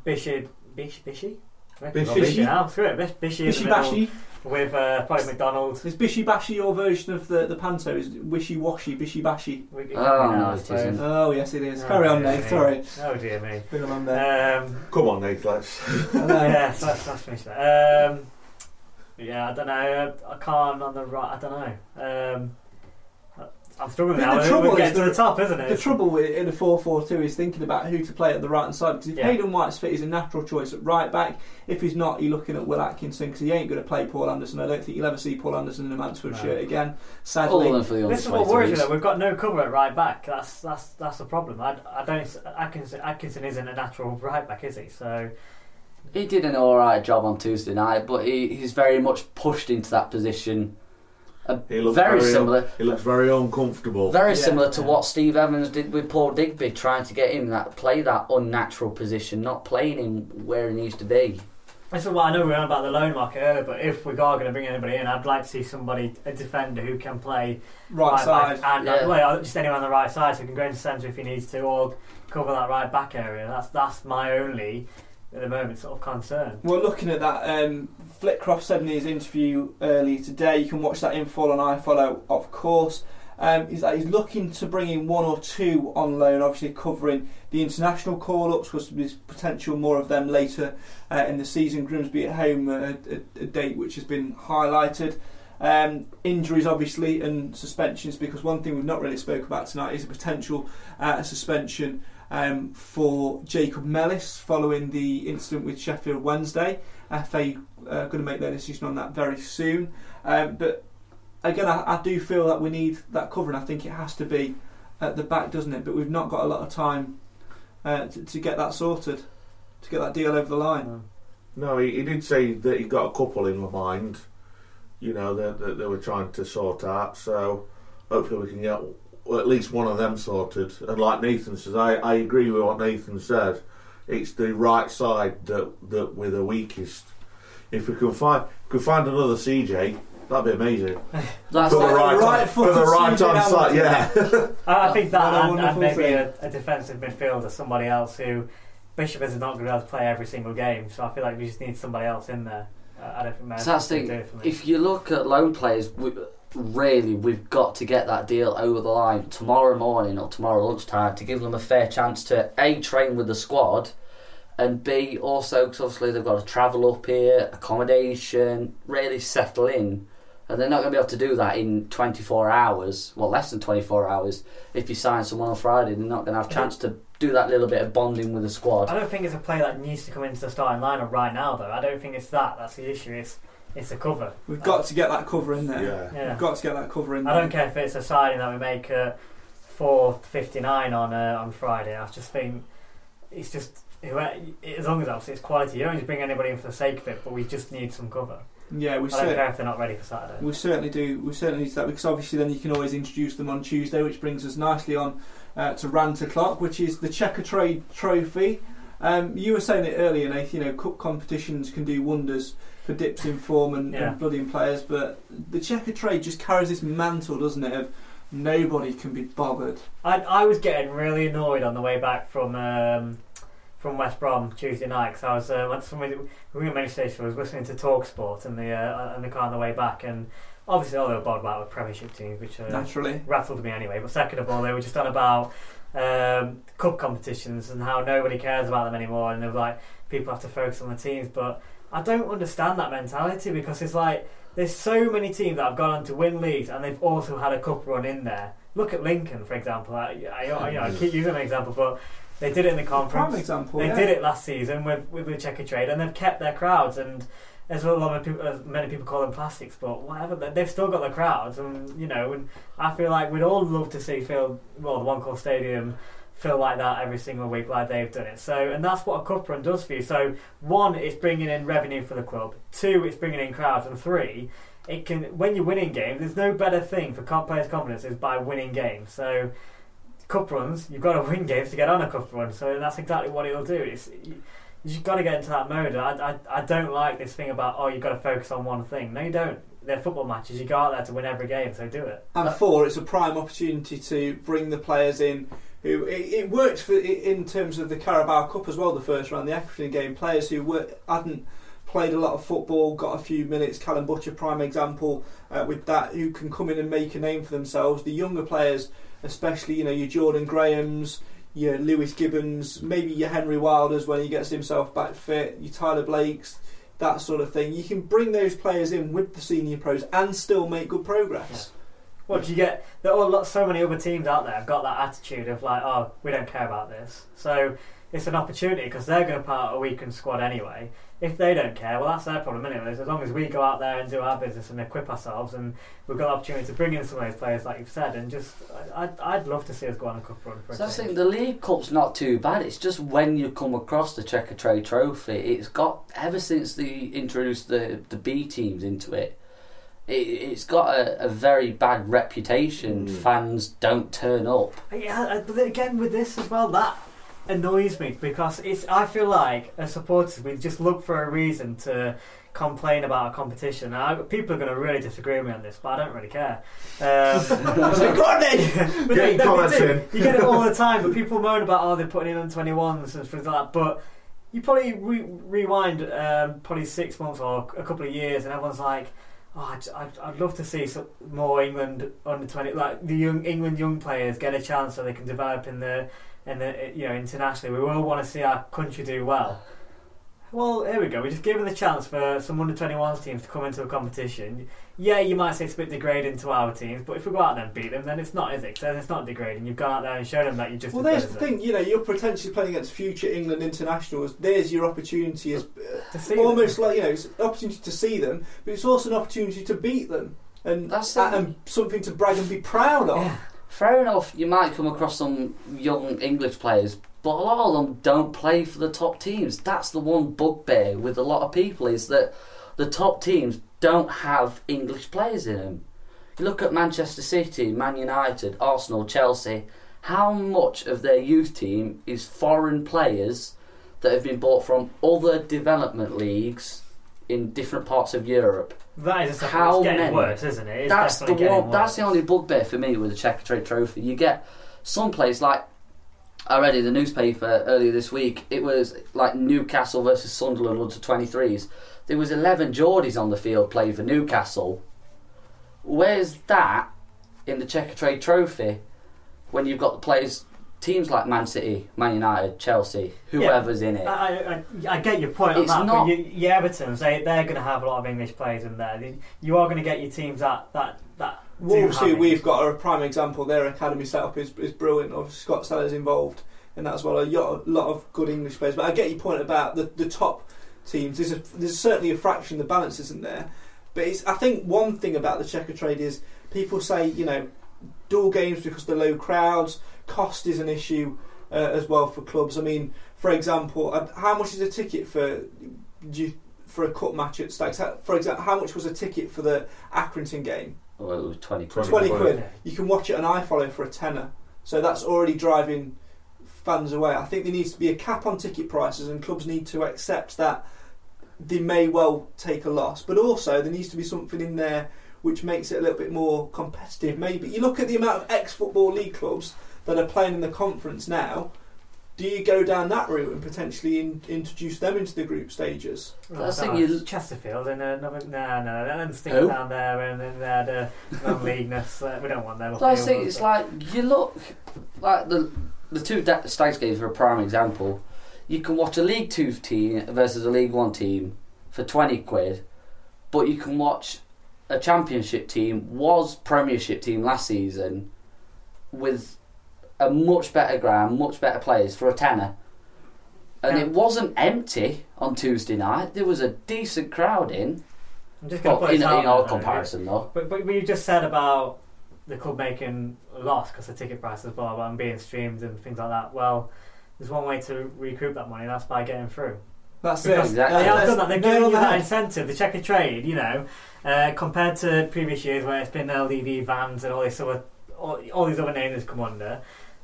Bishy, Bish, Bishy? Bishy. Bishy now, screw it, Bish, Bishy in the Bishy bashy. with uh, probably McDonald. Is bishy bashy your version of the the panto? Is wishy washy, bishy bashy? We- it Oh, no, I it suppose. isn't. Oh yes, it is. Oh, Carry on, dear Nath. me. Sorry, Oh dear me. been on there. Um, Come on, Nate, let's. I know. yeah, so let's, let's finish that. Um, yeah, I don't know. I can't on the right. I don't know. Um, I'm struggling But now. the We're trouble getting is to the- the top, isn't it? The trouble with in a 4 4 2 is thinking about who to play at the right hand side because if Yeah. Hayden White's fit, he's a natural choice at right back. If he's not, you're looking at Will Atkinson because he ain't going to play Paul Anderson. I don't think you'll ever see Paul Anderson in a Mansfield No. shirt again, sadly. of them for the This is what worries me though. We've got no cover at right back. That's that's that's the problem. I, I don't. Atkinson, Atkinson isn't a natural right back, is he? So He did an alright job on Tuesday night, but he, he's very much pushed into that position. Uh, He looks very, very, similar. He looks very uncomfortable. Very Yeah, similar to yeah. what Steve Evans did with Paul Digby, trying to get him that play that unnatural position, not playing him where he needs to be. this is what I know we were on about the loan market earlier. But if we are going to bring anybody in, I'd like to see somebody a defender who can play right, side. and Yeah. well, just anyone on the right side, so he can go into centre if he needs to, or cover that right back area. That's that's my only at the moment sort of concern. Well, looking at that, um, Flitcroft said in his interview earlier today, you can watch that in full on iFollow, of course. Um, is that he's looking to bring in one or two on loan, obviously covering the international call ups, because there's potential more of them later uh, in the season. Grimsby at home, uh, a, a date which has been highlighted. Um, injuries, obviously, and suspensions, because one thing we've not really spoke about tonight is a potential uh, suspension um, for Jacob Mellis following the incident with Sheffield Wednesday. FA uh, going to make their decision on that very soon. Um, but again, I, I do feel that we need that covering. I think it has to be at the back, doesn't it? But we've not got a lot of time uh, to, to get that sorted, to get that deal over the line. No, he, he did say that he got a couple in mind, you know, that, that they were trying to sort out. So hopefully we can get at least one of them sorted. And like Nathan says, I, I agree with what Nathan said. It's the right side that that we're the weakest. If we can find could find another CJ, That'd be amazing. That's for the like- right, time, for the right time side, yeah. I, I think that What a and, and maybe a, a defensive midfielder, somebody else who Bishop is not going to be able to play every single game. So I feel like we just need somebody else in there. Uh, I don't think So that's the thing. it for me. If you look at loan players, we, really, we've got to get that deal over the line tomorrow morning or tomorrow lunchtime to give them a fair chance to a train with the squad, and b also because obviously they've got to travel up here, accommodation, really settle in, and they're not going to be able to do that in 24 hours. Well, less than 24 hours. If you sign someone on Friday, they're not going to have a chance to do that little bit of bonding with the squad. I don't think it's a player that needs to come into the starting lineup right now, though. I don't think it's that. That's the issue. It's it's a cover. We've got to get that cover in there. Yeah. Yeah. We've got to get that cover in there. I don't care if it's a signing that we make uh, four fifty nine on uh, on Friday. I just think it's just whoever- as long as obviously it's quality. You don't just bring anybody in for the sake of it, but we just need some cover. Yeah, we I don't care if they're not ready for Saturday. We certainly do. We certainly need that because obviously then you can always introduce them on Tuesday, which brings us nicely on uh, to rant o'clock, which is the Checkatrade Trophy. Um, you were saying it earlier, Nath. You know, cup competitions can do wonders for dips in form and, Yeah. and blooding players, but the Checkatrade just carries this mantle, doesn't it? Of nobody can be bothered. I, I was getting really annoyed on the way back from um, from West Brom Tuesday night because I was uh, went somewhere, we were station. I was listening to Talk Sport and the uh, and the car on the way back, and obviously all they were bothered about were Premiership teams, which uh, Naturally. rattled me anyway. But second of all, they were just on about um, cup competitions and how nobody cares about them anymore, and they were like people have to focus on the teams. But I don't understand that mentality because it's like there's so many teams that have gone on to win leagues and they've also had a cup run in there. Look at Lincoln, for example. I, I, you know, I keep using an example, but they did it in the conference. Prime example. They yeah. did it last season with with the Checkatrade, and they've kept their crowds. And as a lot of people, as many people call them plastics, but whatever, they- they've still got their crowds. And you know, and I feel like we'd all love to see fill, well, the One Call Stadium. Feel like that every single week, like they've done it. So, and that's what a cup run does for you. So, one, it's bringing in revenue for the club. Two, it's bringing in crowds, and three, it can when you're winning games. There's no better thing for players' confidence is by winning games. So, cup runs, you've got to win games to get on a cup run. So that's exactly what it'll do. It's you, you've got to get into that mode. I, I, I don't like this thing about oh you've got to focus on one thing. No, you don't. They're football matches. You go out there to win every game, so do it. And four, it's a prime opportunity to bring the players in. It, it worked for in terms of the Carabao Cup as well. The first round, the Accrington game, players who were hadn't played a lot of football, got a few minutes. Callum Butcher, prime example uh, with that, who can come in and make a name for themselves. The younger players, especially, you know, your Jordan Grahams, your Lewis Gibbens, maybe your Henry Wilders when he gets himself back fit, your Tyler Blakes, that sort of thing. You can bring those players in with the senior pros and still make good progress. What you get? There are lot- so many other teams out there have got that attitude of like, oh, we don't care about this. So it's an opportunity because they're going to put out a weakened squad anyway. If they don't care, well, that's their problem, anyway. As long as we go out there and do our business and equip ourselves, and we've got the opportunity to bring in some of those players, like you've said, and just, I, I'd, I'd love to see us go on a cup run for So I change. think the League Cup's not too bad. It's just when you come across the Checkatrade Trophy, it's got ever since they introduced the the B teams into it. It, it's got a, a very bad reputation. Fans don't turn up. Yeah, uh, but again with this as well, that annoys me because it's. I feel like as supporters, we just look for a reason to complain about a competition. Now, I- people are going to really disagree with me on this, but I don't really care. Um, but they- Go on then! but Get they- your they comments do. in. You get it all the time, but people moan about oh they're putting in on twenty ones and things like that. But you probably re- rewind um, probably six months or a couple of years, and everyone's like. Oh, I'd, I'd, I'd love to see some more England under twenty, like the young England young players get a chance so they can develop in the in the you know internationally. We all want to see our country do well. Well, here we go. We're just giving the chance for some under 21s teams to come into a competition. Yeah, you might say it's a bit degrading to our teams, but if we go out there and beat them, then it's not, is it? 'Cause Then it's not degrading. You've gone out there and shown them that you're just Well, there's the thing, you know, you're potentially playing against future England internationals. There's your opportunity as To see almost them. like you know, it's an opportunity to see them, but it's also an opportunity to beat them and That's and, and something to brag and be proud of. Yeah. Fair enough, you might come across some young English players, but a lot of them don't play for the top teams. That's the one bugbear with a lot of people is that the top teams don't have English players in them. You look at Manchester City, Man United, Arsenal, Chelsea. How much of their youth team is foreign players that have been bought from other development leagues in different parts of Europe. That is a How it's getting many? worse, isn't it? It's that's the one. That's the only bugbear for me with the Checkatrade Trophy. You get some place like I read in the newspaper earlier this week. It was like Newcastle versus Sunderland under twenty threes. There was eleven Geordies on the field playing for Newcastle. Where's that in the Checkatrade Trophy when you've got the players? Teams like Man City, Man United, Chelsea, whoever's in it. I, I, I get your point on It's that, not- but you, your Everton's, they, they're going to have a lot of English players in there. You are going to get your teams that that that. Wolves, who we've got a prime example. Their academy setup is, is brilliant. Obviously, Scott Sellars involved in that as well. A lot, a lot of good English players. But I get your point about the, the top teams. There's, a, there's certainly a fraction. The balance isn't there. But it's, I think one thing about the Checkatrade is people say you know dual games because the low crowds. Cost is an issue uh, as well for clubs. I mean, for example, uh, how much is a ticket for you, for a cup match at? How- For example, how much was a ticket for the Accrington game? Well, it was twenty quid. 20 quid. You can watch it on iFollow for a tenner. So that's already driving fans away. I think there needs to be a cap on ticket prices, and clubs need to accept that they may well take a loss. But also, there needs to be something in there which makes it a little bit more competitive. Maybe you look at the amount of ex football league clubs that are playing in the conference now. Do you go down that route and potentially in, introduce them into the group stages? Well, That's the no, thing, you- Chesterfield and uh, no, no, no, let them stick Who? down there and then they had uh, non-leagueness. Uh, we don't want them. up So I here, think but- it's like you look like the the two da- Stags games are a prime example. You can watch a League Two team versus a League One team for twenty quid, but you can watch a Championship team was Premiership team last season with a much better ground, much better players for a tenner. And Yeah. it wasn't empty on Tuesday night. There was a decent crowd in. I'm just gonna put in, this in out all there, though. comparison, though. But, but you just said about the club making a loss because the ticket prices blah blah and being streamed and things like that. Well, there's one way to recoup that money, and that's by getting through. That's Because it. Exactly. They have That's done that. They've given on you that incentive, the check Checkatrade, you know, uh, compared to previous years where it's been LDV vans and all these other, all, all these other names come under.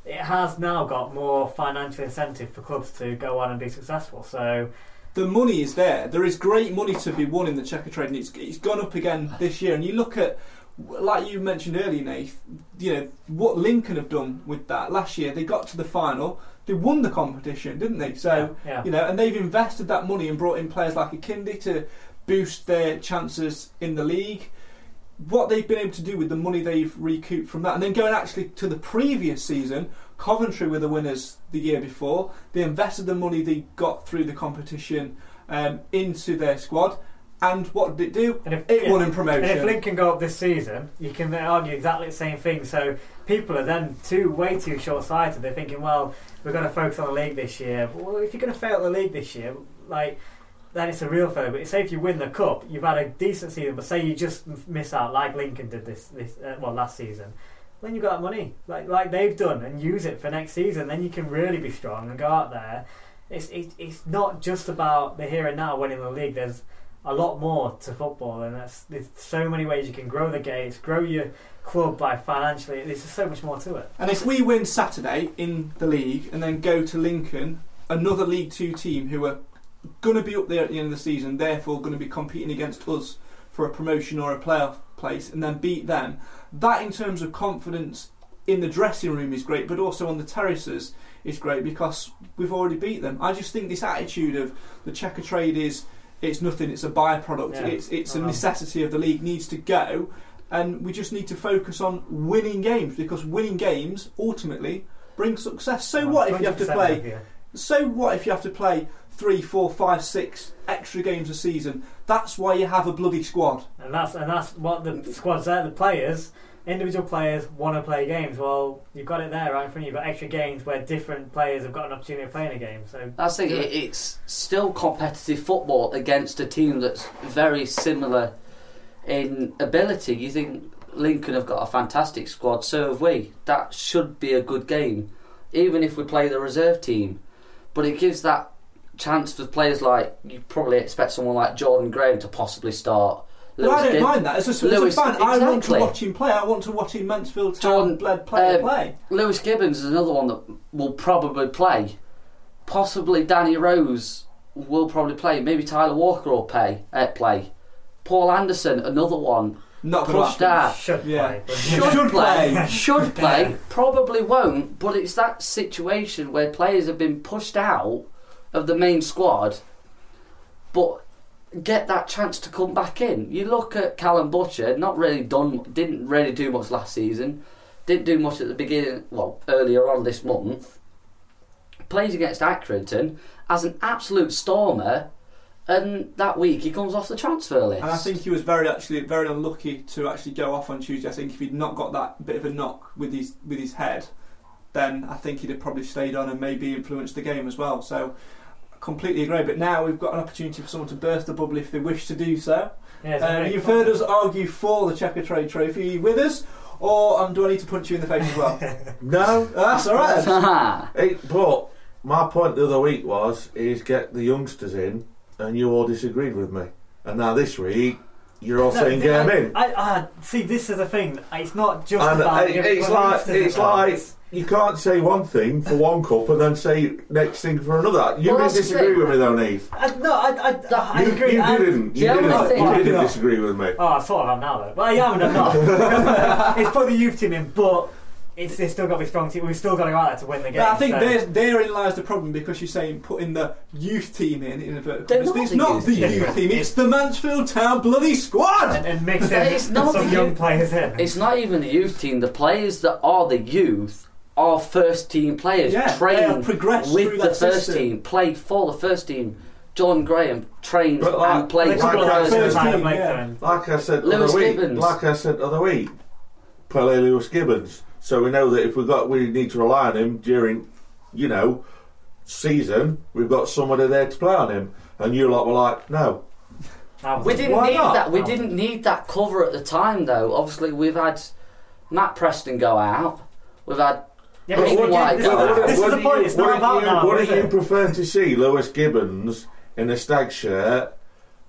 It has now got more financial incentive for clubs to go on and be successful. So the money is there. There is great money to be won in the Checkatrade, and it's, it's gone up again this year. And you look at, like you mentioned earlier, Nath, you know what Lincoln have done with that last year. They got to the final, they won the competition, didn't they? So yeah. you know, and they've invested that money and brought in players like Akinde to boost their chances in the league. What they've been able to do with the money they've recouped from that, and then going actually to the previous season, Coventry were the winners the year before. They invested the money they got through the competition um, into their squad, and what did it do? And if, It yeah, won in promotion. And if Lincoln go up this season, you can argue exactly the same thing. So people are then too way too short sighted. They're thinking, well, we're going to focus on the league this year. Well, if you're going to fail the league this year, like then it's a real failure. But say if you win the cup, you've had a decent season. But say you just miss out, like Lincoln did this this uh, well last season. Then you've got that money, like like they've done, and use it for next season. Then you can really be strong and go out there. It's it, it's not just about the here and now winning the league. There's a lot more to football, and that's, there's so many ways you can grow the gates, grow your club by financially. There's so much more to it. And if we win Saturday in the league and then go to Lincoln, another League Two team who are going to be up there at the end of the season, therefore going to be competing against us for a promotion or a playoff place, and then beat them, that in terms of confidence in the dressing room is great, but also on the terraces is great because we've already beat them. I just think this attitude of the Checkatrade is it's nothing, it's a byproduct, Yeah. it's it's a Uh-huh. necessity of the league needs to go, and we just need to focus on winning games because winning games ultimately bring success. So what if you have to play? So what if you have to play three, four, five, six extra games a season? That's why you have a bloody squad. And that's and that's what the squad's there. The players, individual players, want to play games. Well, you've got it there right in front of you. You've got extra games where different players have got an opportunity of playing a game. So That's the thing. It, it's still competitive football against a team that's very similar in ability. You think Lincoln have got a fantastic squad, so have we. That should be a good game, even if we play the reserve team. But it gives that chance for players like you probably expect someone like Jordan Graham to possibly start. But I don't Gibb- mind that. As a, as a Lewis- fan, I want to watch him play. I want to watch him Mansfield Jordan- Town bled player um, play. Lewis Gibbens is another one that will probably play. Possibly Danny Rose will probably play. Maybe Tyler Walker will pay, uh, play. Paul Anderson, another one. Not gonna pushed out. Should Yeah. play. Should, Should play. play. Should play. Probably won't. But it's that situation where players have been pushed out of the main squad, but get that chance to come back in. You look at Callum Butcher. Not really done. Didn't really do much last season. Didn't do much at the beginning. Well, earlier on this month. Plays against Accrington as an absolute stormer. And that week he comes off the transfer list. And I think he was very actually very unlucky to actually go off on Tuesday. I think if he'd not got that bit of a knock with his with his head, then I think he'd have probably stayed on and maybe influenced the game as well. So completely agree. But now we've got an opportunity for someone to burst the bubble if they wish to do so. Yeah, it's Uh, you've heard us argue for the Checkatrade Trophy. Are you with us, or um, do I need to punch you in the face as well? No, That's all right. It, but my point the other week was is get the youngsters in, and you all disagreed with me. And now this week you're all No, saying get them in. I, I, see, this is the thing. It's not just And about. it- it's well, like it's involved. like you can't say one thing for one cup and then say next thing for another. You Well, didn't disagree with me though, Neve. I, no, I, I, I You, agree. you and- didn't. You The only didn't. thing- You didn't No. disagree with me. Oh, I sort of am now though. But I am and I'm not. it's put the youth team in, but it's, it's still got to be a strong team. We've still got to go out there to win the game. But I think so- there, therein lies the problem because you're saying putting the youth team in in inverted They're commas. not It's the not youth the team. youth team. It's the Mansfield Town bloody squad. and, and mix in some the young youth- players in. It's not even the youth team. The players that are the youth are first team players Yeah, trained progressed with the first system. team, played for the first team. John Graham trained But like- and played Like, for like the I first said- team. Team, yeah. Like I said Lewis other week. Like I said other week. Play Lewis Gibbens. So we know that if we got we need to rely on him during, you know, season, we've got somebody there to play on him. And you lot were like, no. We didn't Why need not? that. We No. didn't need that cover at the time, though. Obviously, we've had Matt Preston go out. We've had Yeah, But but what again, do you- this, is what- this is the point. you- It's not about you, now. Wouldn't is you it? prefer to see Lewis Gibbens in a stag shirt,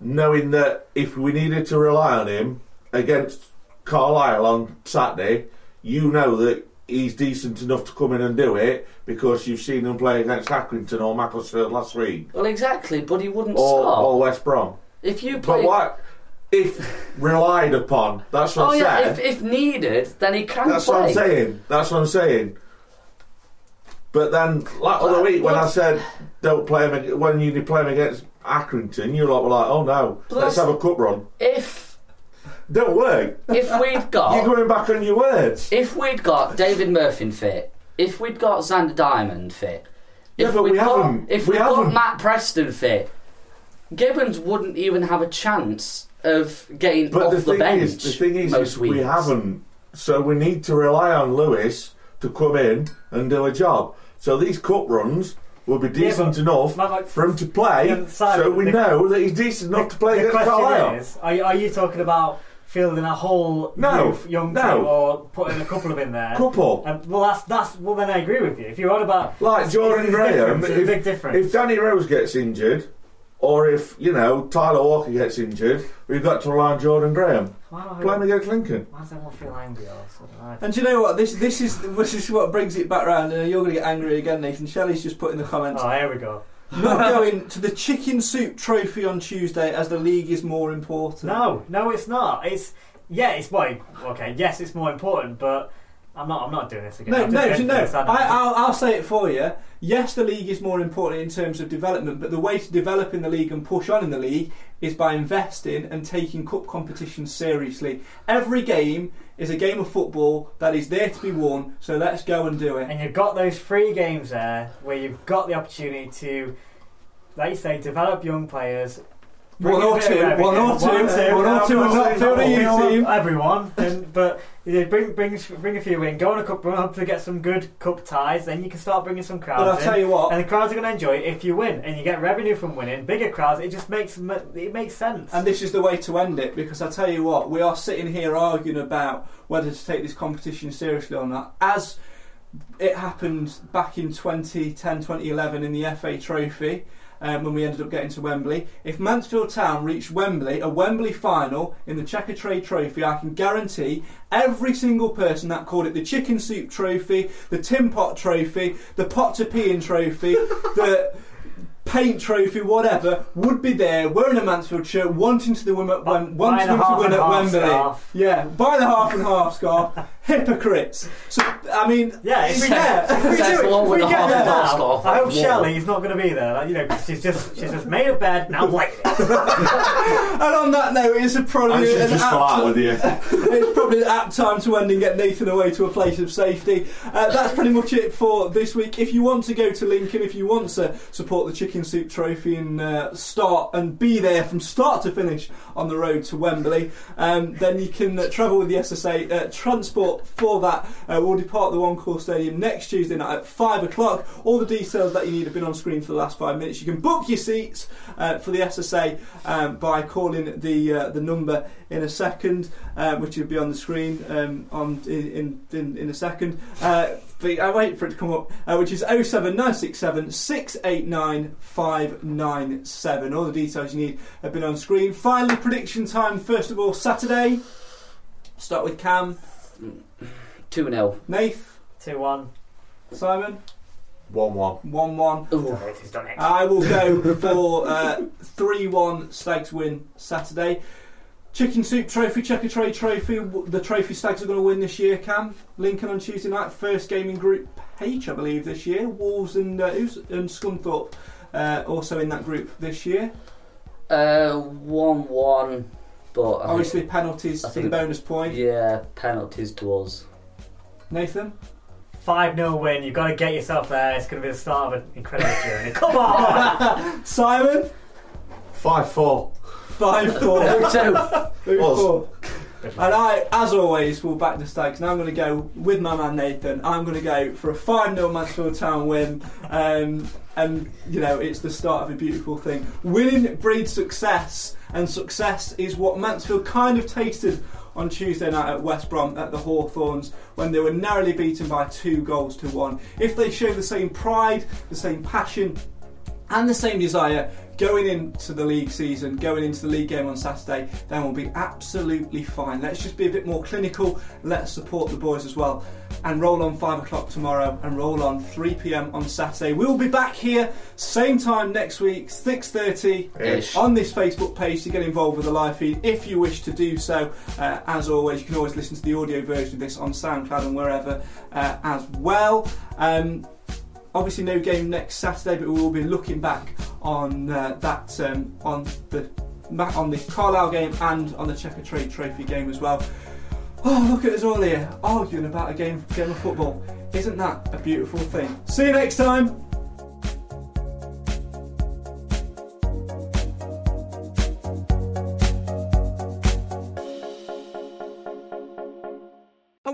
knowing that if we needed to rely on him against Carlisle on Saturday, you know that he's decent enough to come in and do it because you've seen him play against Accrington or Macclesfield last week well, exactly, but he wouldn't or, start. or West Brom. if you play, But what if relied upon? That's what oh I'm yeah, saying. if, if needed, then he can That's play. what I'm saying. That's what I'm saying. But then, like uh, other week, when I said don't play him when you play him against Accrington, you lot were like, "Oh no, But let's have a cup run." If Don't work. if we'd got You're going back on your words. if we'd got David Murphy fit, if we'd got Zander Diamond fit, Yeah, if but we'd we got, haven't. if We we'd haven't. Matt Preston fit, Gibbens wouldn't even have a chance of getting But off the the, bench. is, the thing is, most is weeks. we haven't. So we need to rely on Lewis to come in and do a job. So these cup runs will be decent but- enough Like- like- for him to play, so we the- know that he's decent enough to play the against question Carlisle. is, are you, are you talking about fielding a whole No, youth, young no. team or putting a couple of in there? Couple. And, well, that's that's well. Then I agree with you. If you're on about Like Jordan Graham, it's a if, big difference. if Danny Rose gets injured, or if you know Tyler Walker gets injured, we've got to rely on Jordan Graham. why, do I- Play him against Lincoln. why does everyone feel angry or something? I don't- And do you know what? This this is this is what brings it back round. And you're going to get angry again, Nathan. Shelley's just put in the comments. Oh, here we go. Not going to the chicken soup trophy on Tuesday as the league is more important. No, no, it's not. It's yeah, it's why. Okay, yes, it's more important, but I'm not. I'm not doing this again. No, I'm no, no. this, I, I'll, I'll say it for you. Yes, the league is more important in terms of development, but the way to develop in the league and push on in the league is by investing and taking cup competitions seriously. Every game is a game of football that is there to be won, so let's go and do it. And you've got those free games there where you've got the opportunity to, like you say, develop young players. One or two, one or two, one or two, and not field a Not team. Everyone, and, but you know, bring bring bring a few in. Go on a cup run, hopefully get some good cup ties. Then you can start bringing some crowds. But I'll in. tell you what, and the crowds are going to enjoy it if you win, and you get revenue from winning. Bigger crowds, it just makes it makes sense. And this is the way to end it because I tell you what, we are sitting here arguing about whether to take this competition seriously or not. As it happened back in 2010 2011 in the FA Trophy. Um, when we ended up getting to Wembley, if Mansfield Town reached Wembley, a Wembley final in the Checkatrade Trophy, I can guarantee every single person that called it the Chicken Soup Trophy, the Tin Pot Trophy, the Pot to Pee in Trophy, the paint trophy, whatever, would be there wearing a Mansfield shirt, wanting to, the win at, Wem- wanting the to half win and at half Wembley. scarf. Yeah, buy the half and half scarf. Hypocrites. So, I mean, Yeah, if we, yeah. if we, Says do, the one if we get half there now. I hope Whoa. Shelley's not going to be there. Like, you know, 'cause she's just she's just made a bed now. Wait, and on that note, it's a probably I should an just apt- fall out with you. it's probably an apt time to end and get Nathan away to a place of safety. Uh, that's pretty much it for this week. If you want to go to Lincoln, if you want to support the Chicken Soup Trophy and uh, start and be there from start to finish on the road to Wembley, um, then you can uh, travel with the SSA. Uh, for that uh, will depart the One Call Stadium next Tuesday night at 5 o'clock. All the details that you need have been on screen for the last five minutes. You can book your seats uh, for the SSA um, by calling the uh, the number in a second, uh, which will be on the screen um, on in, in in a second. Uh, but I wait for it to come up, uh, which is 07967 689 597. All the details you need have been on screen. Finally, prediction time. First of all, Saturday. Start with Cam, 2 0. Nath, two one. Simon. 1 1. 1 1. He's done it. I will go for 3 1 Stags win Saturday. Chicken Soup Trophy, Checkatrade Trophy. The trophy Stags are going to win this year, Cam. Lincoln on Tuesday night. First game in Group H, I believe, this year. Wolves and, uh, and Scunthorpe uh, also in that group this year. Uh, 1 1. But I Obviously, penalties I for the think- bonus point. yeah, penalties to us. Nathan? 5 0 win. You've got to get yourself there. It's going to be the start of an incredible journey. Come on! Simon? 5 4. 5 4. Who two? Who Us. for? And I, as always, will back the Stags. Now I'm going to go with my man Nathan. I'm going to go for a 5 0 Mansfield Town win. Um, and, you know, it's the start of a beautiful thing. Winning breeds success, and success is what Mansfield kind of tasted on Tuesday night at West Brom at the Hawthorns when they were narrowly beaten by two goals to one. If they show the same pride, the same passion, and the same desire going into the league season, going into the league game on Saturday, then we'll be absolutely fine. Let's just be a bit more clinical. Let's support the boys as well. And roll on 5 o'clock tomorrow and roll on 3 pm on Saturday. We'll be back here, same time next week, 6.30 Ish. on this Facebook page to get involved with the live feed if you wish to do so. Uh, as always, you can always listen to the audio version of this on SoundCloud and wherever uh, as well. Um, obviously no game next Saturday, but we will be looking back on uh, that um, on the on the Carlisle game and on the Checkatrade Trophy game as well. Oh, look at us all here arguing about a game game of football. Isn't that a beautiful thing? See you next time.